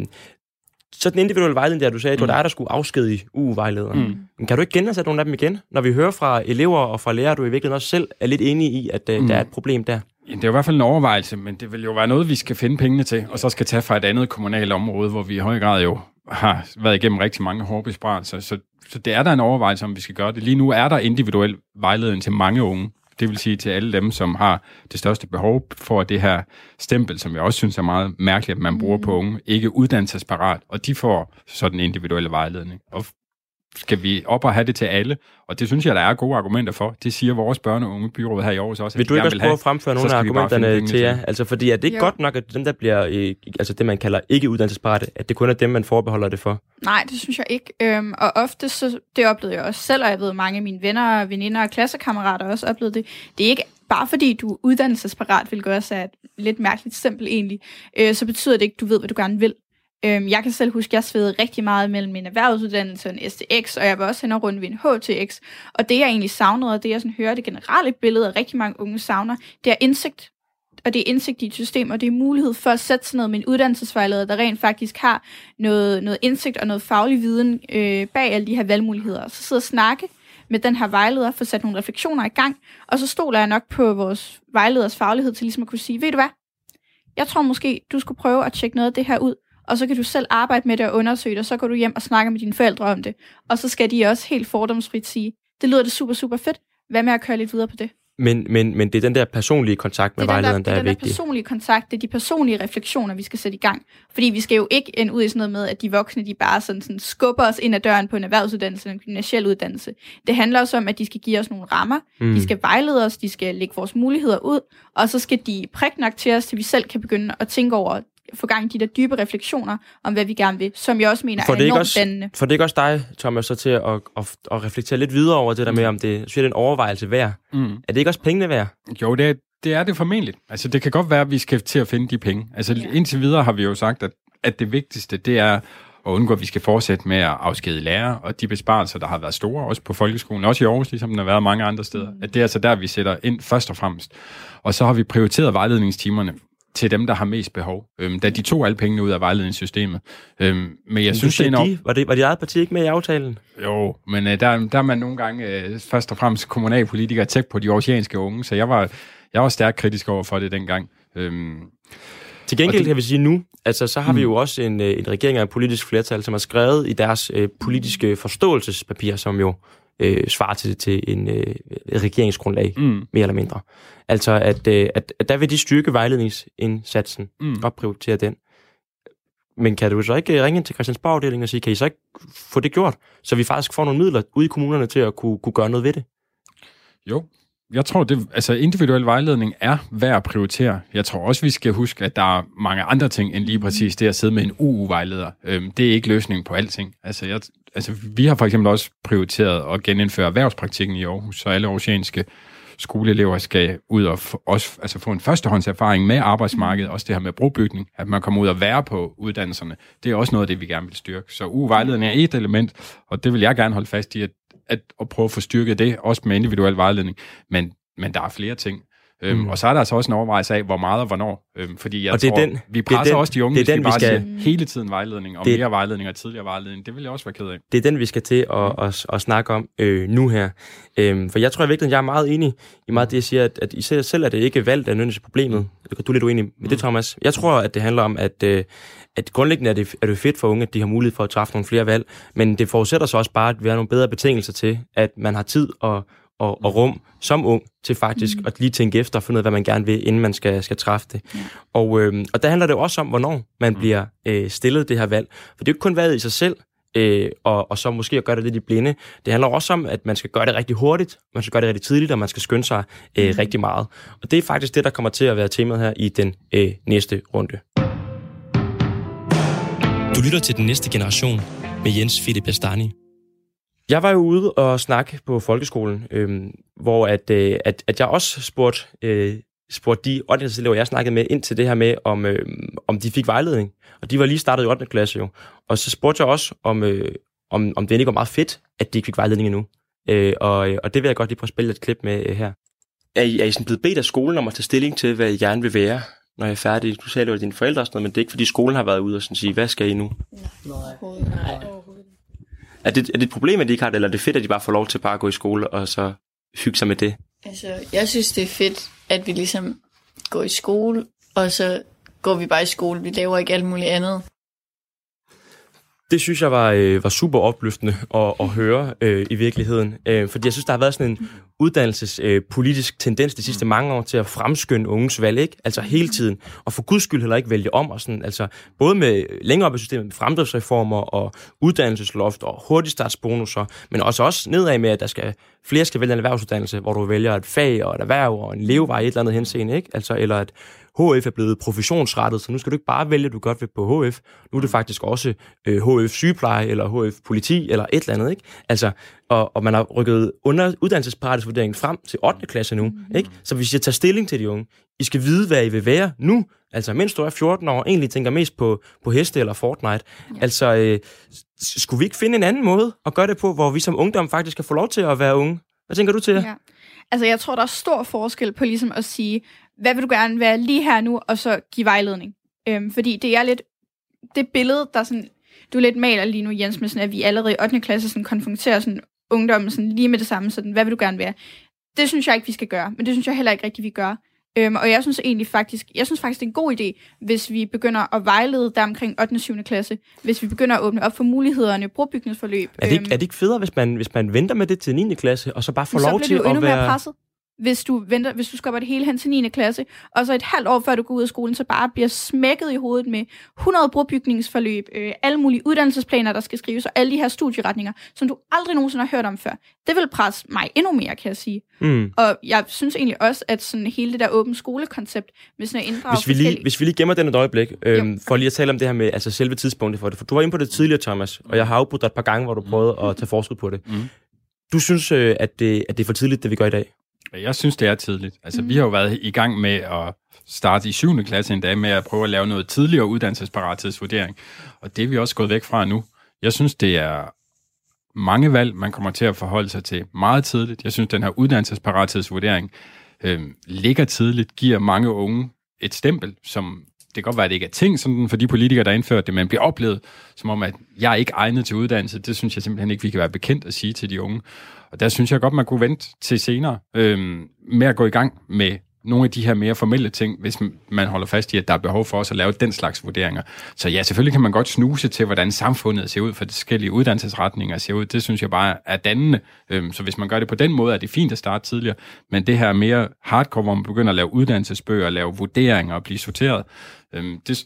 så den individuelle vejledning der, du sagde, mm. det var Mm. dig, der skulle afskedige uge-vejlederen. Mm. Men Kan du ikke genansætte nogle af dem igen, når vi hører fra elever og fra lærere, du i virkeligheden også selv er lidt enig i, at uh, mm. der er et problem der? Ja, Det er jo i hvert fald en overvejelse, men det vil jo være noget, vi skal finde pengene til, og så skal tage fra et andet kommunalt område, hvor vi i høj grad jo har været igennem rigtig mange hårde besparelser. Så, så det er der en overvejelse, om vi skal gøre det. Lige nu er der individuel vejledning til mange unge. Det vil sige til alle dem, som har det største behov for det her stempel, som jeg også synes er meget mærkeligt, at man bruger på unge, ikke uddannelsesparat, og de får sådan en individuelle vejledning. Og skal vi op og have det til alle? Og det synes jeg, der er gode argumenter for. Det siger vores børne- og unge byråd her i Aarhus også. at Vil du ikke gerne også prøve at fremføre nogle af argumenterne til jer? det. Altså, fordi er det ikke Jo. godt nok, at dem, der bliver, øh, altså det, man kalder ikke uddannelsesparate, at det kun er dem, man forbeholder det for? Nej, det synes jeg ikke. Øhm, og ofte, så, det oplevede jeg også selv, og jeg ved, mange af mine venner, veninder og klassekammerater også oplevede det. Det er ikke bare fordi, du er uddannelsesparat, vil gøre sig et lidt mærkeligt stempel egentlig, øh, så betyder det ikke, at du ved, hvad du gerne vil. Øhm, jeg kan selv huske, at jeg svedede rigtig meget mellem min erhvervsuddannelse og en STX, og jeg var også hen og rundt ved en HTX. Og det, jeg egentlig savnede, og det, jeg sådan hører det generelle billede, af rigtig mange unge savner, det er indsigt og det er indsigt i et system, og det er mulighed for at sætte sig ned med en uddannelsesvejleder, der rent faktisk har noget, noget indsigt og noget faglig viden øh, bag alle de her valgmuligheder. Så sidde og snakke med den her vejleder, få sat nogle refleksioner i gang, og så stoler jeg nok på vores vejleders faglighed til ligesom at kunne sige, ved du hvad, jeg tror måske, du skulle prøve at tjekke noget af det her ud, og så kan du selv arbejde med det og undersøge det, og så går du hjem og snakker med dine forældre om det. Og så skal de også helt fordomsfrit sige, det lyder det super, super fedt. Hvad med at køre lidt videre på det? Men, men, men det er den der personlige kontakt med det er den der, vejlederen, det der er er den der vigtig. personlige kontakt, det er de personlige refleksioner, vi skal sætte i gang. Fordi vi skal jo ikke ende ud i sådan noget med, at de voksne, de bare sådan, sådan skubber os ind ad døren på en erhvervsuddannelse eller en gymnasiel uddannelse. Det handler også om, at de skal give os nogle rammer, mm. de skal vejlede os, de skal lægge vores muligheder ud, og så skal de prikke nok til os, til vi selv kan begynde at tænke over få gang i de der dybe refleksioner om, hvad vi gerne vil, som jeg også mener For er det er ikke enormt også, dannende. for det er ikke også dig, Thomas, så til at, at, at, at reflektere lidt videre over det der med, om det, synes jeg, det er en overvejelse værd. Mm. Er det ikke også pengene værd? Jo, det er, det er det formentlig. Altså, det kan godt være, at vi skal til at finde de penge. Altså, Ja. indtil videre har vi jo sagt, at, at det vigtigste, det er at undgå, at vi skal fortsætte med at afskede lærere, og de besparelser, der har været store, også på folkeskolen, også i Aarhus, ligesom der har været mange andre steder, mm. at det er altså der, vi sætter ind først og fremmest. Og så har vi prioriteret vejledningstimerne til dem, der har mest behov, øhm, da de tog alle pengene ud af vejledningssystemet. Øhm, men jeg Men synes, det er enormt... de, var, det, var dit eget parti ikke med i aftalen? Jo, men øh, der, der er man nogle gange øh, først og fremmest kommunalpolitiker tæt på de oceanske unge, så jeg var, jeg var stærkt kritisk over for det dengang. Øhm, Til gengæld det- kan vi sige nu, altså så har mm. vi jo også en, øh, en regering og en politisk flertal, som har skrevet i deres øh, politiske forståelsespapir, som jo øh, svarer til, til en øh, regeringsgrundlag, mm, mere eller mindre. Altså, at, øh, at, at der vil de styrke vejledningsindsatsen, mm. og prioritere den. Men kan du så ikke øh, ringe ind til Christiansborg-afdelingen og sige, kan I så ikke få det gjort, så vi faktisk får nogle midler ude i kommunerne til at kunne, kunne gøre noget ved det? Jo, jeg tror, det, altså individuel vejledning er værd at prioritere. Jeg tror også, vi skal huske, at der er mange andre ting end lige præcis det at sidde med en UU-vejleder. Øhm, det er ikke løsningen på alting. Altså, jeg, altså, vi har for eksempel også prioriteret at genindføre erhvervspraktikken i Aarhus, så alle aarhusianske skoleelever skal ud og f- også, altså få en førstehåndserfaring med arbejdsmarkedet, også det her med brobygning, at man kommer ud og være på uddannelserne. Det er også noget af det, vi gerne vil styrke. Så UU-vejledning er et element, og det vil jeg gerne holde fast i, at at, at prøve at få styrket det, også med individuel vejledning. Men, men der er flere ting. Øhm, Mm. Og så er der altså også en overvejelse af, hvor meget og hvornår. Øhm, fordi jeg Og det tror, den- vi det er presser den- også de unge, det er den, vi vi bare skal- siger hele tiden vejledning, og Det- mere vejledning og tidligere vejledning. Det vil jeg også være ked af. Det er den, vi skal til at, at, at snakke om øh, nu her. Øhm, for jeg tror i virkeligheden, jeg er meget enig i meget af det, jeg siger, at, at I selv, selv er det ikke valgt, er nødvendigvis problemet. Du er lidt uenig med det, Thomas. Jeg tror, at det handler om, at, øh, at grundlæggende er det, er det fedt for unge, at de har mulighed for at træffe nogle flere valg, men det forudsætter så også bare, at vi har nogle bedre betingelser til, at man har tid og, og, og rum som ung til faktisk mm. at lige tænke efter og finde ud af, hvad man gerne vil, inden man skal, skal træffe det. Ja. Og, øh, og der handler det jo også om, hvornår man mm. bliver øh, stillet det her valg. For det er jo ikke kun valget i sig selv, øh, og, og så måske at gøre det lidt i blinde. Det handler også om, at man skal gøre det rigtig hurtigt, man skal gøre det rigtig tidligt, og man skal skynde sig øh, mm. rigtig meget. Og det er faktisk det, der kommer til at være temaet her i den øh, næste runde. Du lytter til den næste generation med Jens Philip Bastani. Jeg var jo ude og snakke på folkeskolen, øh, hvor at, øh, at, at jeg også spurgte, øh, spurgte de 8. elever, jeg snakkede med, ind til det her med, om, øh, om de fik vejledning. Og de var lige startet i 8. klasse jo. Og så spurgte jeg også, om, øh, om, om det ikke var meget fedt, at de ikke fik vejledning endnu. Øh, og, og det vil jeg godt lige prøve at spille et klip med øh, her. Er I, er I sådan blevet bedt af skolen om at tage stilling til, hvad I gerne vil være, når I er færdige? Du sagde, det var dine forældre og sådan noget, men det er ikke, fordi skolen har været ude og sådan sige, hvad skal I nu? Nej. Nej. Er det, er det et problem, at de ikke har det, eller er det fedt, at de bare får lov til bare at gå i skole og så hygge sig med det? Altså, jeg synes, det er fedt, at vi ligesom går i skole, og så går vi bare i skole. Vi laver ikke alt muligt andet. Det synes jeg var, øh, var super opløftende at, at høre øh, i virkeligheden. Øh, fordi jeg synes, der har været sådan en uddannelsespolitisk øh, tendens de sidste mange år til at fremskynde unges valg, ikke? Altså hele tiden. Og for guds skyld heller ikke vælge om. Og sådan, altså, både med længere op i systemet, med fremdriftsreformer og uddannelsesloft og hurtigstartsbonusser, men også også nedad med, at der skal, flere skal vælge en erhvervsuddannelse, hvor du vælger et fag og et erhverv og en levevej i et eller andet henseende, ikke? Altså, eller at HF er blevet professionsrettet, så nu skal du ikke bare vælge, at du godt vil på HF. Nu er det faktisk også øh, HF sygepleje, eller HF politi, eller et eller andet, ikke? Altså, og, og man har rykket under uddannelsesparathedsvurderingen frem til 8. klasse nu, mm. ikke? Så hvis jeg tager stilling til de unge, I skal vide, hvad I vil være nu, altså mens du er 14 år, egentlig tænker mest på, på heste eller Fortnite. Ja. Altså, øh, skulle vi ikke finde en anden måde at gøre det på, hvor vi som ungdom faktisk kan få lov til at være unge? Hvad tænker du til? Ja. Altså, jeg tror, der er stor forskel på ligesom at sige, hvad vil du gerne være lige her nu, og så give vejledning. Øhm, fordi det er lidt, det billede, der sådan, du lidt maler lige nu, Jens, med sådan, at vi allerede i 8. klasse sådan konfronterer sådan ungdommen sådan lige med det samme, sådan, hvad vil du gerne være? Det synes jeg ikke, vi skal gøre, men det synes jeg heller ikke rigtigt, vi gør. Øhm, og jeg synes egentlig faktisk, jeg synes faktisk, det er en god idé, hvis vi begynder at vejlede der omkring 8. og 7. klasse, hvis vi begynder at åbne op for mulighederne, brobygningsforløb. Er det, ikke, er det ikke federe, hvis man, hvis man venter med det til 9. klasse, og så bare får så lov bliver til du jo endnu at mere være... presset, hvis du, venter, hvis du skubber det hele hen til 9. klasse, og så et halvt år før du går ud af skolen, så bare bliver smækket i hovedet med 100 brobygningsforløb, øh, alle mulige uddannelsesplaner, der skal skrives, og alle de her studieretninger, som du aldrig nogensinde har hørt om før. Det vil presse mig endnu mere, kan jeg sige. Mm. Og jeg synes egentlig også, at sådan hele det der åbent skolekoncept, hvis sådan at inddrage Hvis vi, lige, hvis vi lige gemmer den et øjeblik, Jo. for lige at tale om det her med altså selve tidspunktet for det. For du var inde på det tidligere, Thomas, og jeg har afbrudt dig et par gange, hvor du prøvede at tage forskud på det. Mm. Du synes, øh, at, det, at det er for tidligt, det vi gør i dag? Jeg synes, det er tidligt. Altså, Mm. vi har jo været i gang med at starte i 7. klasse en dag med at prøve at lave noget tidligere uddannelsesparathedsvurdering. Og det er vi også gået væk fra nu. Jeg synes, det er mange valg, man kommer til at forholde sig til meget tidligt. Jeg synes, den her uddannelsesparathedsvurdering øh, ligger tidligt, giver mange unge et stempel, som det kan godt være, at det ikke er ting sådan for de politikere, der indførte det, men bliver oplevet som om, at jeg er ikke egnet til uddannelse. Det synes jeg simpelthen ikke, vi kan være bekendt at sige til de unge. Og der synes jeg godt, man kunne vente til senere øh, med at gå i gang med nogle af de her mere formelle ting, hvis man holder fast i, at der er behov for os at lave den slags vurderinger. Så ja, selvfølgelig kan man godt snuse til, hvordan samfundet ser ud for de forskellige uddannelsesretninger ser ud. Det synes jeg bare er dannende. Øhm, så hvis man gør det på den måde, er det fint at starte tidligere. Men det her mere hardcore, hvor man begynder at lave uddannelsesbøger, lave vurderinger og blive sorteret, øhm, det,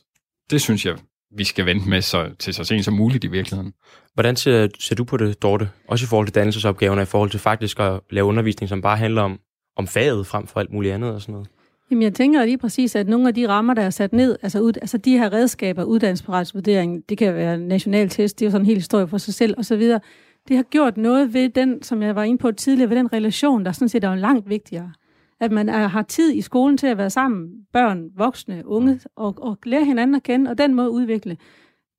det synes jeg, vi skal vente med så, til så sent som muligt i virkeligheden. Hvordan ser, ser du på det, Dorte? Også i forhold til dannelsesopgaverne, i forhold til faktisk at lave undervisning, som bare handler om, om faget frem for alt muligt andet og sådan noget? Jamen, jeg tænker lige præcis, at nogle af de rammer, der er sat ned, altså, ud, altså de her redskaber, uddannelsesparatsvurdering, det kan være national test, det er jo sådan en hel historie for sig selv, og så videre. Det har gjort noget ved den, som jeg var inde på tidligere, ved den relation, der sådan set er jo langt vigtigere. At man er, har tid i skolen til at være sammen, børn, voksne, unge, og, og lære hinanden at kende, og den måde udvikle.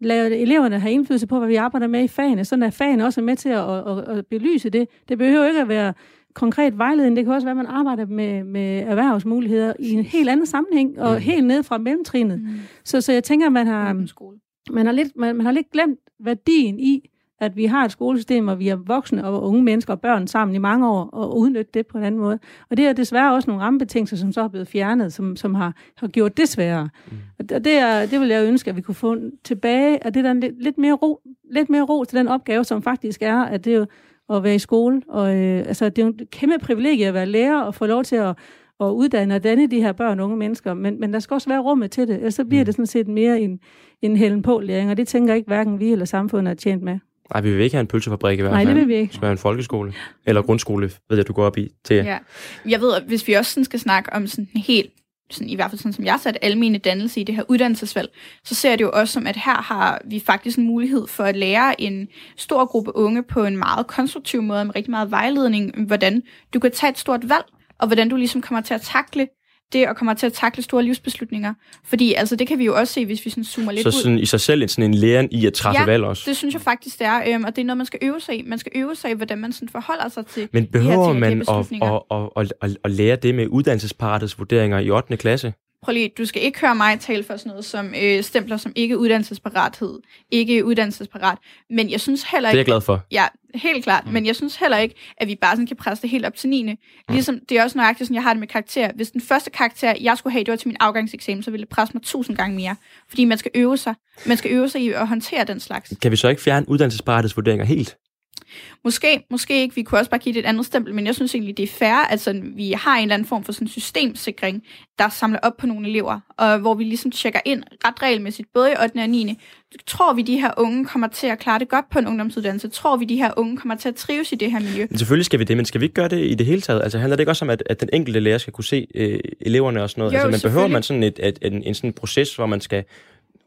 Lade eleverne have indflydelse på, hvad vi arbejder med i fagene, sådan at fagene også er med til at, at, at belyse det. Det behøver ikke at være konkret vejledning. Det kan også være, at man arbejder med, med erhvervsmuligheder i en helt anden sammenhæng, og mm. helt ned fra mellemtrinet. Mm. Så, så jeg tænker, at man har, man har, lidt, man, man har lidt glemt værdien i, at vi har et skolesystem, hvor vi er voksne og unge mennesker og børn sammen i mange år, og udnytte det på en anden måde. Og det er desværre også nogle rammebetingelser, som så er blevet fjernet, som, som har, har gjort det sværere. Mm. Og det, er, det vil jeg ønske, at vi kunne få tilbage, at det er lidt, lidt, mere ro, lidt mere ro til den opgave, som faktisk er, at det er jo, at være i skole. Og, øh, altså, det er jo et kæmpe privilegie at være lærer og få lov til at, at uddanne og danne de her børn og unge mennesker. Men, men der skal også være rummet til det, ellers så bliver mm. det sådan set mere en, en hælden på læring, og det tænker jeg ikke hverken vi eller samfundet er tjent med. Nej, vi vil ikke have en pølsefabrik i hvert fald. Nej, det vil vi ikke. Det skal være en folkeskole. Eller grundskole, ved jeg, du går op i. Til. Ja. Jeg ved, at hvis vi også sådan skal snakke om sådan helt sådan, i hvert fald sådan som jeg har sat almene dannelse i det her uddannelsesvalg, så ser det jo også som, at her har vi faktisk en mulighed for at lære en stor gruppe unge på en meget konstruktiv måde, med rigtig meget vejledning, hvordan du kan tage et stort valg, og hvordan du ligesom kommer til at takle det og kommer til at takle store livsbeslutninger. Fordi altså, det kan vi jo også se, hvis vi sådan zoomer lidt så sådan, ud. i sig selv sådan en læren i at træffe ja, valg også? det synes jeg faktisk, det er. Øhm, og det er noget, man skal øve sig i. Man skal øve sig i, hvordan man sådan forholder sig til Men behøver de her ting, man at, at, at, at, at lære det med uddannelsesparatets vurderinger i 8. klasse? Prøv lige, du skal ikke høre mig tale for sådan noget som øh, stempler som ikke uddannelsesparathed, ikke uddannelsesparat, men jeg synes heller ikke... Det er jeg glad for. Ja, helt klart, mm. men jeg synes heller ikke, at vi bare sådan kan presse det helt op til 9. Mm. Ligesom, det er også nøjagtigt, sådan jeg har det med karakter. Hvis den første karakter, jeg skulle have, det var til min afgangseksamen, så ville det presse mig tusind gange mere. Fordi man skal øve sig. Man skal øve sig i at håndtere den slags. Kan vi så ikke fjerne uddannelsesparathedsvurderinger helt? Måske, måske ikke. Vi kunne også bare give det et andet stempel, men jeg synes egentlig, det er fair, at sådan, vi har en eller anden form for sådan systemsikring, der samler op på nogle elever, og hvor vi ligesom tjekker ind ret regelmæssigt, både i 8. og 9. Tror vi, de her unge kommer til at klare det godt på en ungdomsuddannelse? Tror vi, de her unge kommer til at trives i det her miljø? Men selvfølgelig skal vi det, men skal vi ikke gøre det i det hele taget? Altså handler det ikke også om, at, at den enkelte lærer skal kunne se øh, eleverne og sådan noget? Jo, altså, man behøver man sådan et, et, en, en sådan proces, hvor man skal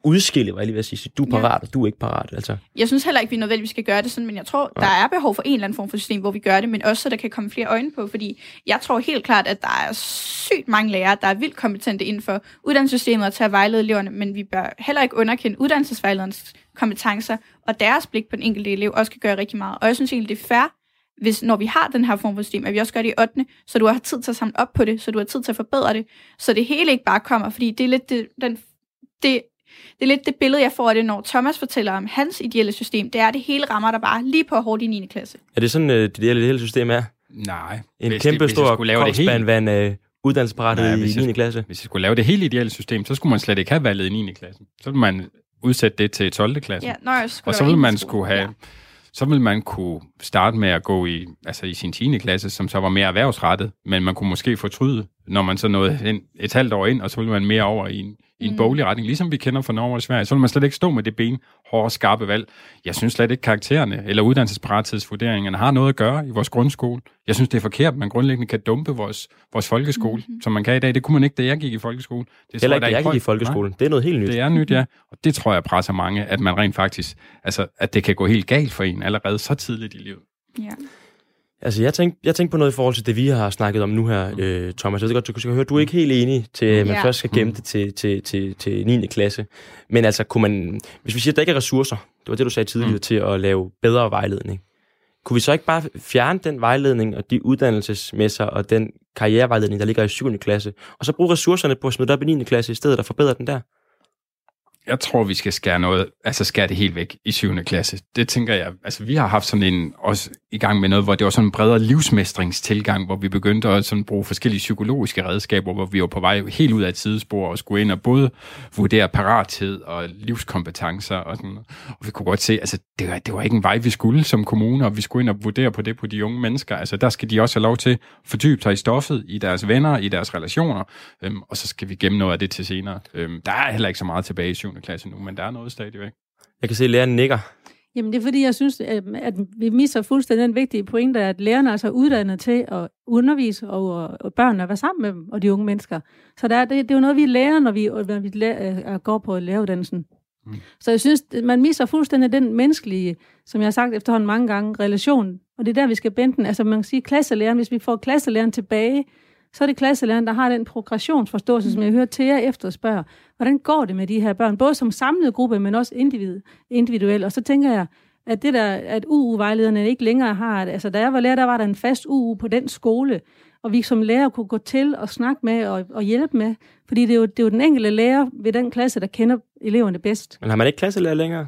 udskille, hvad jeg lige vil sige, du er parat, ja. og du er ikke parat. Altså. Jeg synes heller ikke, vi nødvendigvis skal gøre det sådan, men jeg tror, ja. der er behov for en eller anden form for system, hvor vi gør det, men også så der kan komme flere øjne på, fordi jeg tror helt klart, at der er sygt mange lærere, der er vildt kompetente inden for uddannelsessystemet og til at vejlede eleverne, men vi bør heller ikke underkende uddannelsesvejlederens kompetencer, og deres blik på den enkelte elev også kan gøre rigtig meget. Og jeg synes egentlig, det er fair, hvis, når vi har den her form for system, at vi også gør det i 8. så du har tid til at samle op på det, så du har tid til at forbedre det, så det hele ikke bare kommer, fordi det er lidt det, den, det det er lidt det billede, jeg får af det, når Thomas fortæller om hans ideelle system. Det er, at det hele rammer der bare lige på hårdt i 9. klasse. Er det sådan, uh, det ideelle system er? Nej. En kæmpe stor kongsbandvand af uh, uddannelsesparathed i 9. klasse? Hvis jeg skulle lave det hele ideelle system, så skulle man slet ikke have valget i 9. klasse. Så ville man udsætte det til 12. klasse. Ja, nøj, og så ville man skulle have... Ja så vil man kunne starte med at gå i, altså i sin 10. klasse, som så var mere erhvervsrettet, men man kunne måske fortryde, når man så nåede et halvt år ind, og så ville man mere over i en, i en mm. boglig retning, ligesom vi kender fra Norge og Sverige, så vil man slet ikke stå med det ben, hårde, skarpe valg. Jeg synes slet ikke karaktererne eller uddannelsesparathedsvurderingerne har noget at gøre i vores grundskole. Jeg synes, det er forkert, at man grundlæggende kan dumpe vores, vores folkeskole, mm-hmm. som man kan i dag. Det kunne man ikke, da jeg gik i folkeskole. Det Heller ikke, da jeg gik i folkeskolen. Nej. Det er noget helt nyt. Det er nyt, ja. Og det tror jeg presser mange, at man rent faktisk, altså, at det kan gå helt galt for en allerede så tidligt i livet. Ja. Altså, jeg tænkte, jeg tænkte på noget i forhold til det, vi har snakket om nu her, øh, Thomas. Jeg ved godt, du kan høre, du er ikke helt enig til, at man ja. først skal gemme det til, til, til, til 9. klasse. Men altså, kunne man, hvis vi siger, at der ikke er ressourcer, det var det, du sagde tidligere, mm. til at lave bedre vejledning. Kunne vi så ikke bare fjerne den vejledning og de uddannelsesmesser og den karrierevejledning, der ligger i 7. klasse, og så bruge ressourcerne på at smide det op i 9. klasse, i stedet og forbedre den der? Jeg tror, vi skal skære noget, altså skære det helt væk i 7. klasse. Det tænker jeg, altså vi har haft sådan en, også i gang med noget, hvor det var sådan en bredere livsmestringstilgang, hvor vi begyndte at sådan bruge forskellige psykologiske redskaber, hvor vi var på vej helt ud af et sidespor og skulle ind og både vurdere parathed og livskompetencer og sådan Og vi kunne godt se, altså det var, det var ikke en vej, vi skulle som kommune, og vi skulle ind og vurdere på det på de unge mennesker. Altså der skal de også have lov til at fordybe sig i stoffet, i deres venner, i deres relationer, øhm, og så skal vi gemme noget af det til senere. Øhm, der er heller ikke så meget tilbage i 7 klasse nu, men der er noget stadigvæk. Jeg kan se, at læreren nikker. Jamen det er fordi, jeg synes, at vi misser fuldstændig den vigtige pointe, at lærerne er altså uddannet til at undervise og, og børnene at være sammen med dem, og de unge mennesker. Så der er, det, det er jo noget, vi lærer, når vi, når vi lærer, går på læreruddannelsen. Mm. Så jeg synes, man misser fuldstændig den menneskelige, som jeg har sagt efterhånden mange gange, relation. Og det er der, vi skal bende den. Altså man kan sige, klasselæreren, hvis vi får klasselæreren tilbage, så er det klasselæreren, der har den progressionsforståelse, mm. som jeg hører til jer efterspørge. Hvordan går det med de her børn? Både som samlet gruppe, men også individ, individuelt. Og så tænker jeg, at det der, at UU-vejlederne ikke længere har, altså da jeg var lærer, der var der en fast UU på den skole, og vi som lærer kunne gå til og snakke med og, og hjælpe med, fordi det er, jo, det er jo den enkelte lærer ved den klasse, der kender eleverne bedst. Men har man ikke klasselærer længere?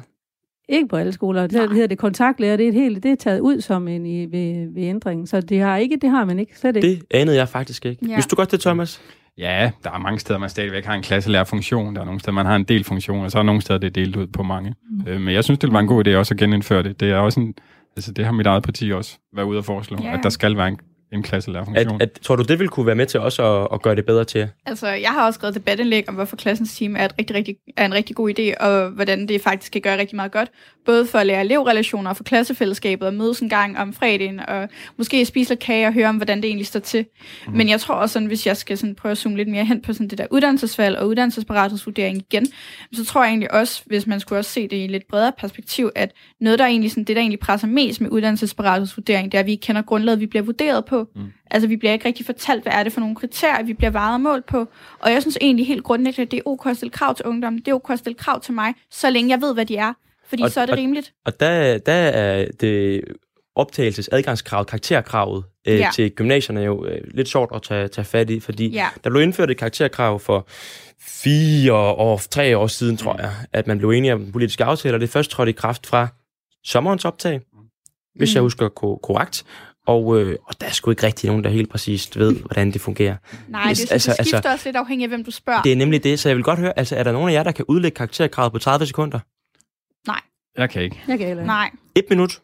Ikke på alle skoler. Det hedder det kontaktlærer. Det er, et helt, det er taget ud som en i, ved, ved ændringen. Så det har, ikke, det har man ikke. Slet ikke. Det anede jeg faktisk ikke. Ja. Hvis du godt det, Thomas? Ja, der er mange steder, man stadigvæk har en klasselærerfunktion. Der er nogle steder, man har en del funktioner, og så er nogle steder, det er delt ud på mange. Mm. Øh, men jeg synes, det var en god idé også at genindføre det. Det er også en, altså det har mit eget parti også været ude at foreslå, ja. at der skal være en en klasselærerfunktion. At, at, tror du, det vil kunne være med til også at, at gøre det bedre til Altså, jeg har også skrevet debatindlæg om, hvorfor klassens team er, et rigtig, rigtig, er en rigtig god idé, og hvordan det faktisk kan gøre rigtig meget godt. Både for at lære elevrelationer og for klassefællesskabet, og mødes en gang om fredagen, og måske spise lidt kage og høre om, hvordan det egentlig står til. Mm. Men jeg tror også, sådan, hvis jeg skal sådan prøve at zoome lidt mere hen på sådan det der uddannelsesvalg og uddannelsesparathedsvurdering igen, så tror jeg egentlig også, hvis man skulle også se det i et lidt bredere perspektiv, at noget, der egentlig sådan, det, der egentlig presser mest med uddannelsesparathedsvurdering, det er, at vi ikke kender grundlaget, vi bliver vurderet på. Mm. Altså, vi bliver ikke rigtig fortalt, hvad er det for nogle kriterier, vi bliver vejet mål på. Og jeg synes egentlig helt grundlæggende, at det er ok at stille krav til ungdom. Det er ok at stille krav til mig, så længe jeg ved, hvad de er. Fordi og, så er det og, rimeligt. Og der, der er det optagelses adgangskravet, karakterkravet øh, ja. til gymnasierne jo øh, lidt sjovt at tage, tage fat i, fordi ja. der blev indført et karakterkrav for fire år, tre år siden, tror jeg, at man blev enige om politiske aftaler. Det først trådte i kraft fra sommerens optag, hvis mm. jeg husker korrekt. Og, øh, og der er sgu ikke rigtig nogen, der helt præcist ved, hvordan det fungerer. Nej, det, altså, det skifter altså, også lidt afhængig af, hvem du spørger. Det er nemlig det, så jeg vil godt høre, altså er der nogen af jer, der kan udlægge karakterkravet på 30 sekunder? Nej. Jeg kan ikke. Jeg kan heller ikke. Nej. Et minut?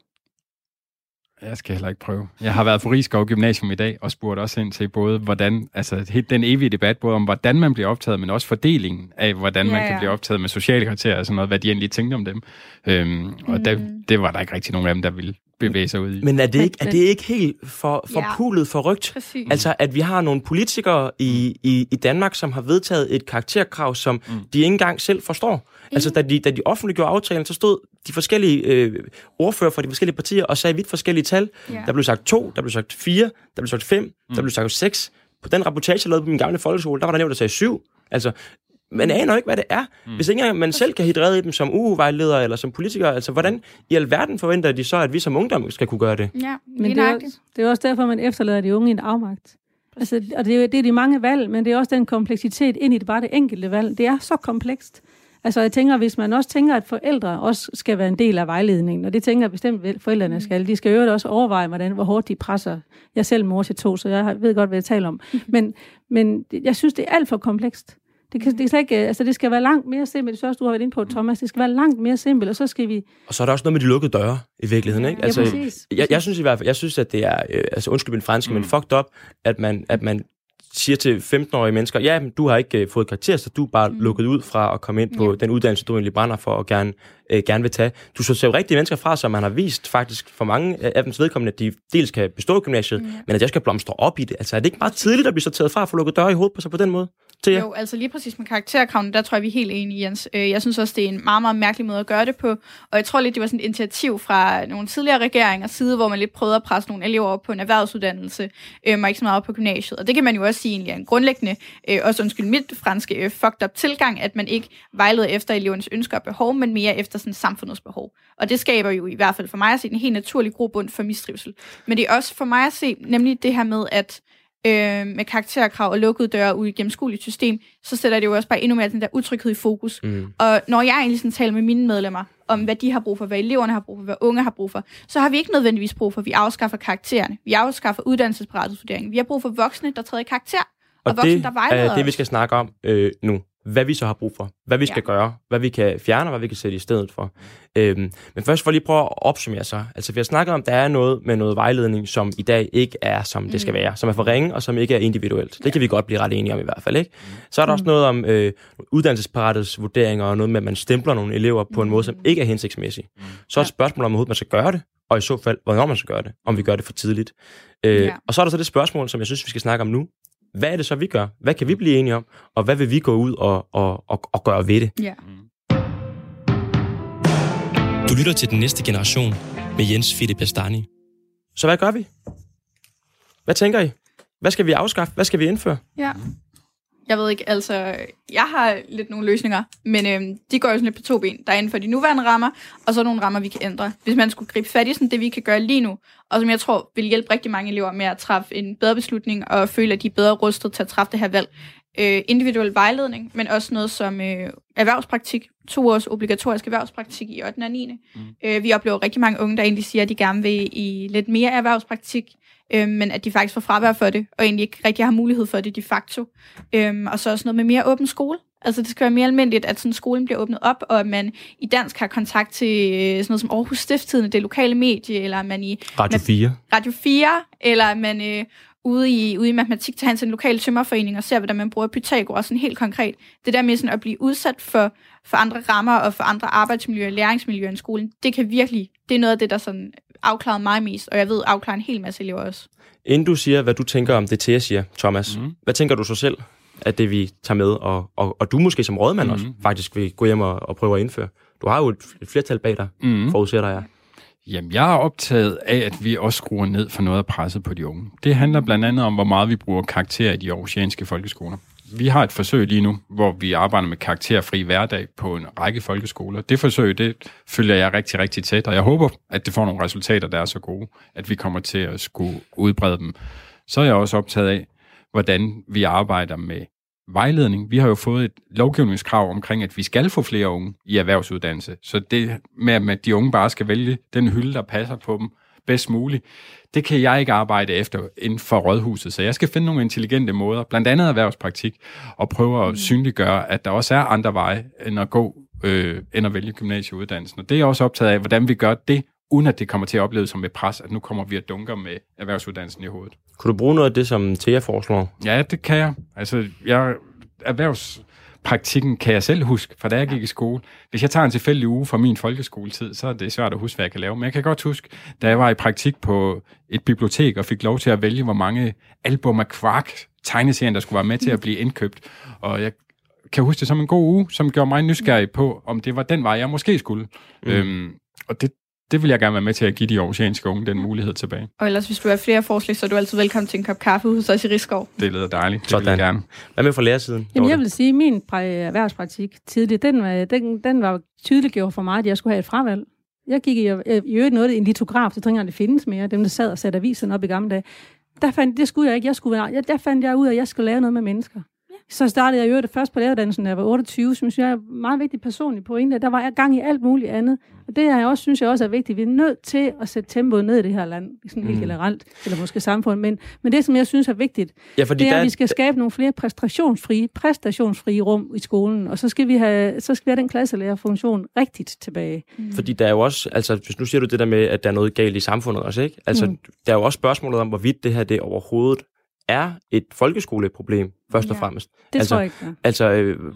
Jeg skal heller ikke prøve. Jeg har været på Rigskov Gymnasium i dag og spurgt også ind til både, hvordan, altså den evige debat, både om hvordan man bliver optaget, men også fordelingen af, hvordan ja, man kan ja. blive optaget med sociale kriterier og sådan noget, hvad de egentlig tænkte om dem. Øhm, og mm. der, det var der ikke rigtig nogen af dem, der ville bevæge sig ud i. Men er det ikke, er det ikke helt for, for ja. pulet, for rygt? Præcis. Altså, at vi har nogle politikere i, i, i Danmark, som har vedtaget et karakterkrav, som mm. de ikke engang selv forstår. Altså, da de, da de offentliggjorde aftalen, så stod de forskellige øh, ordfører fra de forskellige partier og sagde vidt forskellige tal. Ja. Der blev sagt to, der blev sagt fire, der blev sagt fem, mm. der blev sagt seks. På den rapportage, jeg lavede på min gamle folkeskole, der var der nævnt, der sagde syv. Altså, man aner ikke, hvad det er. Mm. Hvis ikke man selv kan hidrede i dem som UU-vejleder eller som politiker, altså hvordan i alverden forventer de så, at vi som ungdom skal kunne gøre det? Ja, men det er, også, det er også derfor, man efterlader de unge i en afmagt. Altså, og det er, det er de mange valg, men det er også den kompleksitet ind i det, bare det enkelte valg. Det er så komplekst. Altså jeg tænker, hvis man også tænker, at forældre også skal være en del af vejledningen, og det tænker jeg bestemt, at forældrene mm. skal. De skal jo også overveje, hvordan, hvor hårdt de presser. Jeg selv mor til to, så jeg ved godt, hvad jeg taler om. Men, men jeg synes, det er alt for komplekst. Det, kan, det, er ikke, altså det skal være langt mere simpelt. Det er også, du har været inde på, Thomas. Det skal være langt mere simpelt, og så skal vi... Og så er der også noget med de lukkede døre i virkeligheden, ikke? Altså, ja, præcis. Jeg, jeg, synes i hvert fald, jeg synes, at det er, øh, altså undskyld min franske, mm. men fucked up, at man, at man siger til 15-årige mennesker, ja, men du har ikke uh, fået karakter, så du er bare mm. lukket ud fra at komme ind på ja. den uddannelse, du egentlig brænder for og gerne, uh, gerne vil tage. Du så jo rigtige mennesker fra, som man har vist faktisk for mange af dems vedkommende, at de dels kan bestå gymnasiet, ja. men at jeg skal blomstre op i det. Altså er det ikke meget tidligt at blive sorteret fra at få lukket døre i hovedet på sig på den måde? Til Jo, altså lige præcis med karakterkravene, der tror jeg, vi er helt enige, Jens. Øh, jeg synes også, det er en meget, meget mærkelig måde at gøre det på. Og jeg tror lidt, det var sådan et initiativ fra nogle tidligere regeringer side, hvor man lidt prøvede at presse nogle elever op på en erhvervsuddannelse, øh, og ikke så meget op på gymnasiet. Og det kan man jo også sige egentlig er en grundlæggende, øh, også undskyld mit franske, øh, fucked up tilgang, at man ikke vejleder efter elevernes ønsker og behov, men mere efter sådan samfundets behov. Og det skaber jo i hvert fald for mig at se en helt naturlig grobund for mistrivsel. Men det er også for mig at se nemlig det her med, at øh, med karakterkrav og lukkede døre ud i et gennemskueligt system, så sætter det jo også bare endnu mere den der utryghed i fokus. Mm. Og når jeg egentlig sådan taler med mine medlemmer om, hvad de har brug for, hvad eleverne har brug for, hvad unge har brug for, så har vi ikke nødvendigvis brug for, at vi afskaffer karaktererne. Vi afskaffer uddannelsesparathedsvurderingen. Vi har brug for voksne, der træder i karakter, og, Og voksne, det der vejleder er det, vi skal snakke om øh, nu. Hvad vi så har brug for. Hvad vi skal Ja. gøre. Hvad vi kan fjerne, og hvad vi kan sætte i stedet for. Øhm, men først for lige prøve at opsummere så. Altså vi har snakket om, at der er noget med noget vejledning, som i dag ikke er, som det skal Mm. være. Som er for ringe, og som ikke er individuelt. Det kan vi godt blive ret enige om i hvert fald. ikke. Så er der også noget om øh, uddannelsesparathedsvurderinger, og noget med, at man stempler nogle elever på en måde, som ikke er hensigtsmæssig. Så er et spørgsmål om, hvorvidt man skal gøre det, og i så fald, hvornår man skal gøre det. Om vi gør det for tidligt. Øh, Ja. Og så er der så det spørgsmål, som jeg synes, vi skal snakke om nu. Hvad er det så, vi gør? Hvad kan vi blive enige om? Og hvad vil vi gå ud og, og, og, og gøre ved det? Ja. Du lytter til Den Næste Generation med Jens Philip Bastani. Så hvad gør vi? Hvad tænker I? Hvad skal vi afskaffe? Hvad skal vi indføre? Ja. Jeg ved ikke, altså, jeg har lidt nogle løsninger, men øhm, de går jo sådan lidt på to ben. Der er inden for de nuværende rammer, og så nogle rammer, vi kan ændre. Hvis man skulle gribe fat i sådan det, vi kan gøre lige nu, og som jeg tror vil hjælpe rigtig mange elever med at træffe en bedre beslutning, og føle, at de er bedre rustet til at træffe det her valg. Øh, individuel vejledning, men også noget som øh, erhvervspraktik. To års obligatorisk erhvervspraktik i 8. og 9. Mm. Øh, vi oplever rigtig mange unge, der egentlig siger, at de gerne vil i lidt mere erhvervspraktik, øh, men at de faktisk får fravær for det, og egentlig ikke rigtig har mulighed for det de facto. Øhm, og så også noget med mere åben skole. Altså det skal være mere almindeligt, at sådan skolen bliver åbnet op, og at man i dansk har kontakt til øh, sådan noget som Aarhus Stifttidende, det lokale medie, eller at man i Radio 4. Radio 4, eller at man øh, ude, i, ude i matematik til en lokal tømmerforening og ser, hvordan man bruger Pythagoras sådan helt konkret. Det der med sådan at blive udsat for, for andre rammer og for andre arbejdsmiljøer og læringsmiljøer end skolen, det kan virkelig, det er noget af det, der sådan afklarede mig mest, og jeg ved afklarer en hel masse elever også. Inden du siger, hvad du tænker om det, Thea siger, Thomas, mm. hvad tænker du så selv, at det vi tager med, og, og, og du måske som rådmand mm. også faktisk vil gå hjem og, og prøve at indføre? Du har jo et, et flertal bag dig. Mm. forudsætter jeg. Jamen, jeg er optaget af, at vi også skruer ned for noget af presset på de unge. Det handler blandt andet om, hvor meget vi bruger karakterer i de aarhusianske folkeskoler. Vi har et forsøg lige nu, hvor vi arbejder med karakterfri hverdag på en række folkeskoler. Det forsøg, det følger jeg rigtig, rigtig tæt, og jeg håber, at det får nogle resultater, der er så gode, at vi kommer til at skulle udbrede dem. Så er jeg også optaget af, hvordan vi arbejder med vejledning. Vi har jo fået et lovgivningskrav omkring, at vi skal få flere unge i erhvervsuddannelse. Så det med, at de unge bare skal vælge den hylde, der passer på dem bedst muligt, det kan jeg ikke arbejde efter inden for rådhuset. Så jeg skal finde nogle intelligente måder, blandt andet erhvervspraktik, og prøve at synliggøre, at der også er andre veje end at gå, øh, end at vælge gymnasieuddannelsen. Og det er jeg også optaget af, hvordan vi gør det, uden at det kommer til at opleves som et pres, at nu kommer vi at dunker med erhvervsuddannelsen i hovedet. Kunne du bruge noget af det, som Thea foreslår? Ja, det kan jeg. Altså, jeg, erhvervspraktikken kan jeg selv huske, fra da jeg gik i skole. Hvis jeg tager en tilfældig uge fra min folkeskoletid, så er det svært at huske, hvad jeg kan lave. Men jeg kan godt huske, da jeg var i praktik på et bibliotek og fik lov til at vælge, hvor mange album af Quark tegneserien, der skulle være med til at blive indkøbt. Og jeg kan huske det som en god uge, som gjorde mig nysgerrig på, om det var den vej, jeg måske skulle. Mm. Øhm, og det, det vil jeg gerne være med til at give de aarhusianske unge den mulighed tilbage. Og ellers, hvis du har flere forslag, så er du altid velkommen til en kop kaffe hos os i Rigskov. Det lyder dejligt. Det Sådan. vil jeg gerne. Hvad med fra lærersiden? Jamen, jeg vil sige, at min erhvervspraktik tidligt, den var, den, den var tydeliggjort for mig, at jeg skulle have et fravalg. Jeg gik i, i øvrigt noget, en litograf, det tænker jeg, det findes mere, dem der sad og satte aviserne op i gamle dage. Der fandt, det skulle jeg ikke, jeg skulle, jeg, der fandt jeg ud af, at jeg skulle lave noget med mennesker. Så startede jeg i øvrigt først på læreruddannelsen, da jeg var 28, som jeg er en meget vigtig personlig pointe. Der var gang i alt muligt andet. Og det er jeg også, synes jeg også er vigtigt. Vi er nødt til at sætte tempoet ned i det her land, sådan helt Mm. generelt, eller måske samfund. Men, men det, som jeg synes er vigtigt, Ja, fordi det er, der, at vi skal skabe nogle flere præstationsfrie, præstationsfrie rum i skolen, og så skal vi have, så skal vi have den klasselærerfunktion rigtigt tilbage. Fordi der er jo også, altså hvis nu siger du det der med, at der er noget galt i samfundet også, ikke? Altså, mm. Mm. der er jo også spørgsmålet om, hvorvidt det her det overhovedet er et folkeskoleproblem, først og Ja. fremmest. Det Altså, tror jeg ikke, ja. Altså, øh,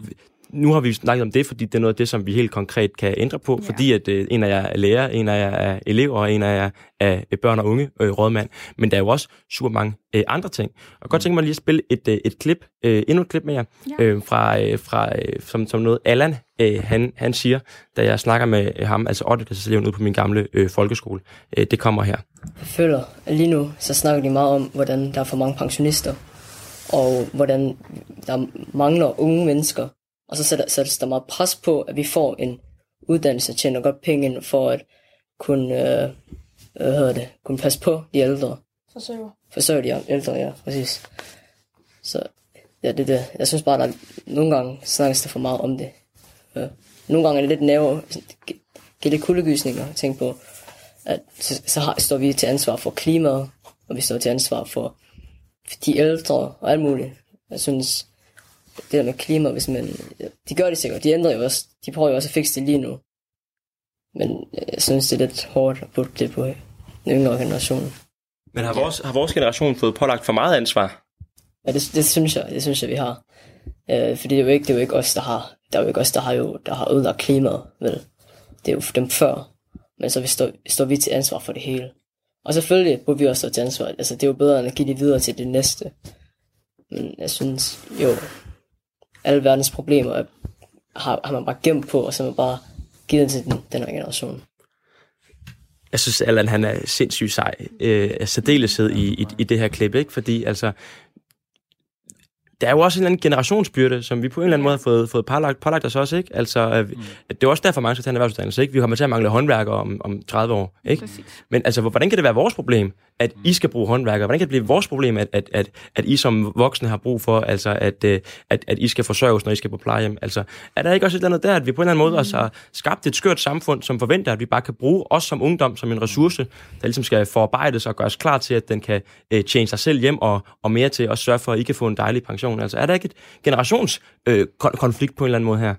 nu har vi snakket om det, fordi det er noget af det, som vi helt konkret kan ændre på, Ja. fordi at øh, en af jer er lærer, en af jer er elever, og en af jer er øh, børn og unge øh, rådmand. Men der er jo også super mange øh, andre ting. Og godt tænke mig lige at spille et, øh, et klip, øh, endnu et klip med jer, Ja. øh, fra, øh, fra øh, som, som noget Allan, øh, han, han siger, da jeg snakker med øh, ham, altså 8. klasseeleven ude på min gamle øh, folkeskole. Øh, det kommer her. Jeg føler, at lige nu, så snakker de meget om, hvordan der er for mange pensionister, og hvordan der mangler unge mennesker. Og så sætter, sættes der meget pres på, at vi får en uddannelse, tjener godt penge ind for at kunne, øh, hvad hedder det, kunne passe på de ældre. Forsøger. forsørge de ældre, ja, præcis. Så ja, det er det. Jeg synes bare, der er, nogle gange snakkes der for meget om det. Ja. Nogle gange er det lidt nævre, giver det kuldegysninger at tænke på, at så, så har, står vi til ansvar for klimaet, og vi står til ansvar for, for de ældre og alt muligt. Jeg synes, det der med klima, hvis man, de gør det sikkert, de ændrer jo også, de prøver jo også at fikse det lige nu. Men jeg synes, det er lidt hårdt at putte det på den yngre generation. Men har vores, har vores generation fået pålagt for meget ansvar? Ja, det, det synes jeg, det synes jeg, vi har. Øh, fordi det er jo ikke, det er jo ikke os, der har, der er jo ikke os, der har jo, der har ødelagt klimaet, vel? Det er jo dem før. Men så vi står, står vi til ansvar for det hele. Og selvfølgelig burde vi også stå til ansvar. Altså, det er jo bedre, end at give det videre til det næste. Men jeg synes jo, alle verdens problemer er, har, har man bare gemt på, og så har man bare givet til den, den her generation. Jeg synes, Allan, han er sindssygt sej. Øh, særdeleshed i, i, i det her klip, ikke? Fordi altså, der er jo også en eller anden generationsbyrde, som vi på en eller anden måde har fået, fået pålagt, pålagt os også, ikke? Altså, øh, mm. det er også derfor, mange skal tage en erhvervsuddannelse, ikke? Vi kommer til at mangle håndværkere om, om 30 år, ikke? Præcis. Men altså, hvordan kan det være vores problem, at I skal bruge håndværkere? Hvordan kan det blive vores problem, at, at, at, at I som voksne har brug for, altså, at, øh, at, at I skal forsørges, når I skal på plejehjem? Altså, er der ikke også et eller andet der, at vi på en eller anden måde mm. også har skabt et skørt samfund, som forventer, at vi bare kan bruge os som ungdom som en ressource, der ligesom skal forarbejdes og gøres klar til, at den kan øh, tjene sig selv hjem og, og mere til at sørge for, at I kan få en dejlig pension? Altså, er der ikke et generationskonflikt øh, på en eller anden måde her?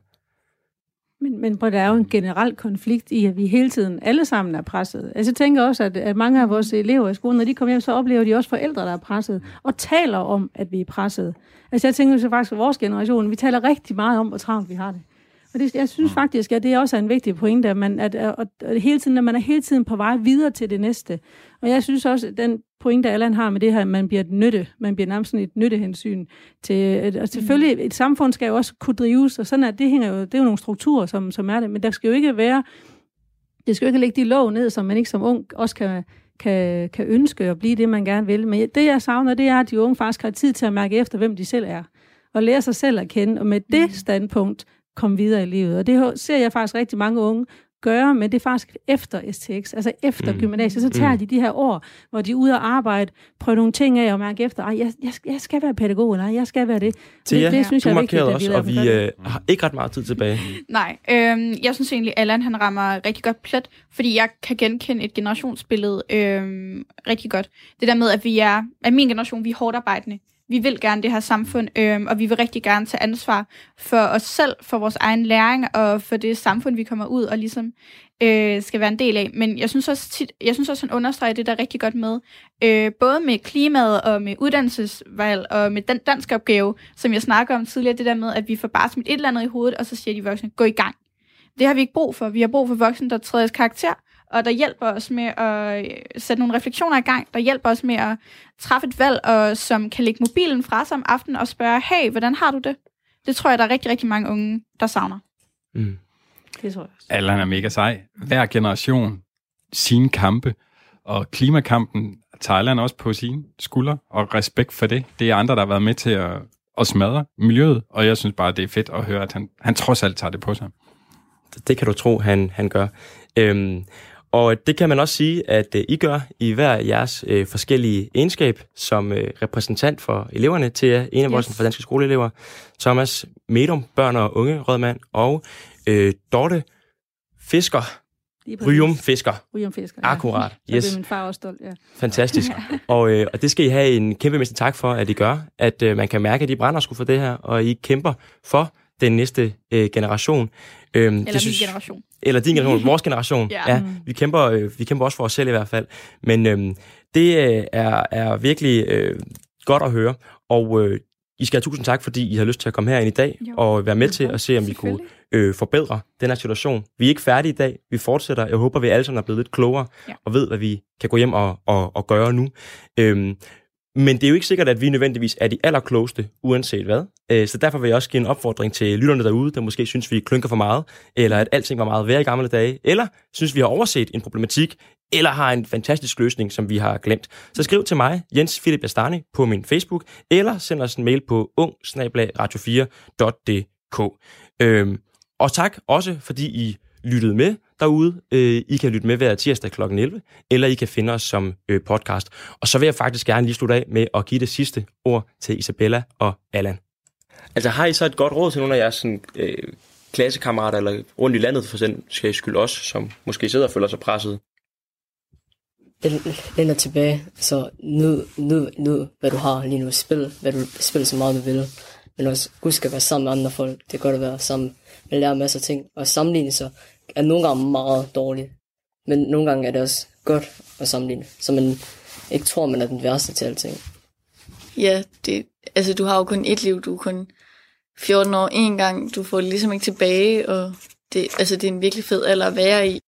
Men, men der er jo en generel konflikt i, at vi hele tiden alle sammen er presset. Altså, jeg tænker også, at, at mange af vores elever i skolen, når de kommer hjem, så oplever de også forældre, der er presset, og taler om, at vi er presset. Altså, jeg tænker så faktisk, at vores generation, vi taler rigtig meget om, hvor travlt vi har det. Og det, jeg synes faktisk, at det også er en vigtig pointe, at, man, at, at, at hele tiden, at man er hele tiden på vej videre til det næste. Og jeg synes også, at den pointe, Allan har med det her, at man bliver et nytte, man bliver nærmest sådan et nyttehensyn til, og selvfølgelig, et samfund skal jo også kunne drives, og sådan er det hænger jo, det er jo nogle strukturer, som, som er det, men der skal jo ikke være, det skal jo ikke lægge de lov ned, som man ikke som ung også kan, kan, kan ønske at blive det, man gerne vil. Men det, jeg savner, det er, at de unge faktisk har tid til at mærke efter, hvem de selv er, og lære sig selv at kende, og med det standpunkt komme videre i livet. Og det ser jeg faktisk rigtig mange unge gøre, men det er faktisk efter STX, altså efter mm. gymnasiet, så tager mm. de de her år, hvor de er ude og arbejde, prøver nogle ting af og mærke efter, Ej, jeg, jeg, jeg skal være pædagog, eller jeg skal være det. Tia, det, det synes du jeg er vigtigt, også, og vi øh, har ikke ret meget tid tilbage. Nej, øh, jeg synes egentlig, Allan han rammer rigtig godt plet, fordi jeg kan genkende et generationsbillede øh, rigtig godt. Det der med, at vi er, at min generation, vi er hårdt arbejdende vi vil gerne det her samfund, øh, og vi vil rigtig gerne tage ansvar for os selv, for vores egen læring, og for det samfund, vi kommer ud og ligesom øh, skal være en del af. Men jeg synes også, tit, jeg synes også han understreger det der rigtig godt med, øh, både med klimaet og med uddannelsesvalg og med den danske opgave, som jeg snakker om tidligere, det der med, at vi får bare smidt et eller andet i hovedet, og så siger de voksne, gå i gang. Det har vi ikke brug for. Vi har brug for voksne, der træder karakter, og der hjælper os med at øh, sætte nogle refleksioner i gang, der hjælper os med at træffe et valg, og som kan lægge mobilen fra sig om aftenen og spørge, hey, hvordan har du det? Det tror jeg, der er rigtig, rigtig mange unge, der savner. Mm. Det tror jeg også. Allan er mega sej. Hver generation sine kampe, og klimakampen Thailand også på sine skuldre, og respekt for det. Det er andre, der har været med til at, at smadre miljøet, og jeg synes bare, det er fedt at høre, at han, han trods alt tager det på sig. Det kan du tro, han, han gør. Øhm, og det kan man også sige, at øh, I gør i hver jeres øh, forskellige egenskab som øh, repræsentant for eleverne til en af yes. vores danske skoleelever, Thomas Medum, børn- og unge rådmand, og øh, Dorte Fisker, Ryum Fisker. Ryum Fisker, ja. Akkurat. Yes. Så er min far også stolt, ja. Fantastisk. og, øh, og det skal I have en kæmpe mester tak for, at I gør, at øh, man kan mærke, at I brænder skulle for det her, og I kæmper for den næste øh, generation. Øhm, eller det synes, min generation. Eller din generation, vores generation. ja. ja vi, kæmper, øh, vi kæmper også for os selv i hvert fald. Men øh, det øh, er, er virkelig øh, godt at høre. Og øh, I skal have tusind tak, fordi I har lyst til at komme herind i dag jo. og være med til at se, om vi kunne øh, forbedre den her situation. Vi er ikke færdige i dag. Vi fortsætter. Jeg håber, vi alle sammen er blevet lidt klogere ja. og ved, hvad vi kan gå hjem og, og, og gøre nu. Øhm, men det er jo ikke sikkert, at vi nødvendigvis er de allerklogeste, uanset hvad. Øh, så derfor vil jeg også give en opfordring til lytterne derude, der måske synes, vi klynker for meget, eller at alting var meget værre i gamle dage, eller synes, vi har overset en problematik, eller har en fantastisk løsning, som vi har glemt. Så skriv til mig, Jens Philip Astani, på min Facebook, eller send os en mail på ung 4dk Øhm, og tak også, fordi I lyttede med derude. Øh, I kan lytte med hver tirsdag kl. 11, eller I kan finde os som øh, podcast. Og så vil jeg faktisk gerne lige slutte af med at give det sidste ord til Isabella og Allan. Altså har I så et godt råd til nogle af jeres sådan, øh, klassekammerater, eller rundt i landet for den skal I skyld også, som måske sidder og føler sig presset? Læn dig tilbage, så nyd, nyd, nyd, hvad du har lige nu. Spil, hvad du spil så meget du vil. Men også husk at være sammen med andre folk. Det er godt at være sammen. Man lærer masser af ting. Og sammenligne sig er nogle gange meget dårlig, Men nogle gange er det også godt at sammenligne. Så man ikke tror, man er den værste til alting. Ja, det, altså du har jo kun et liv, du er kun 14 år en gang, du får det ligesom ikke tilbage, og det, altså, det er en virkelig fed alder at være i.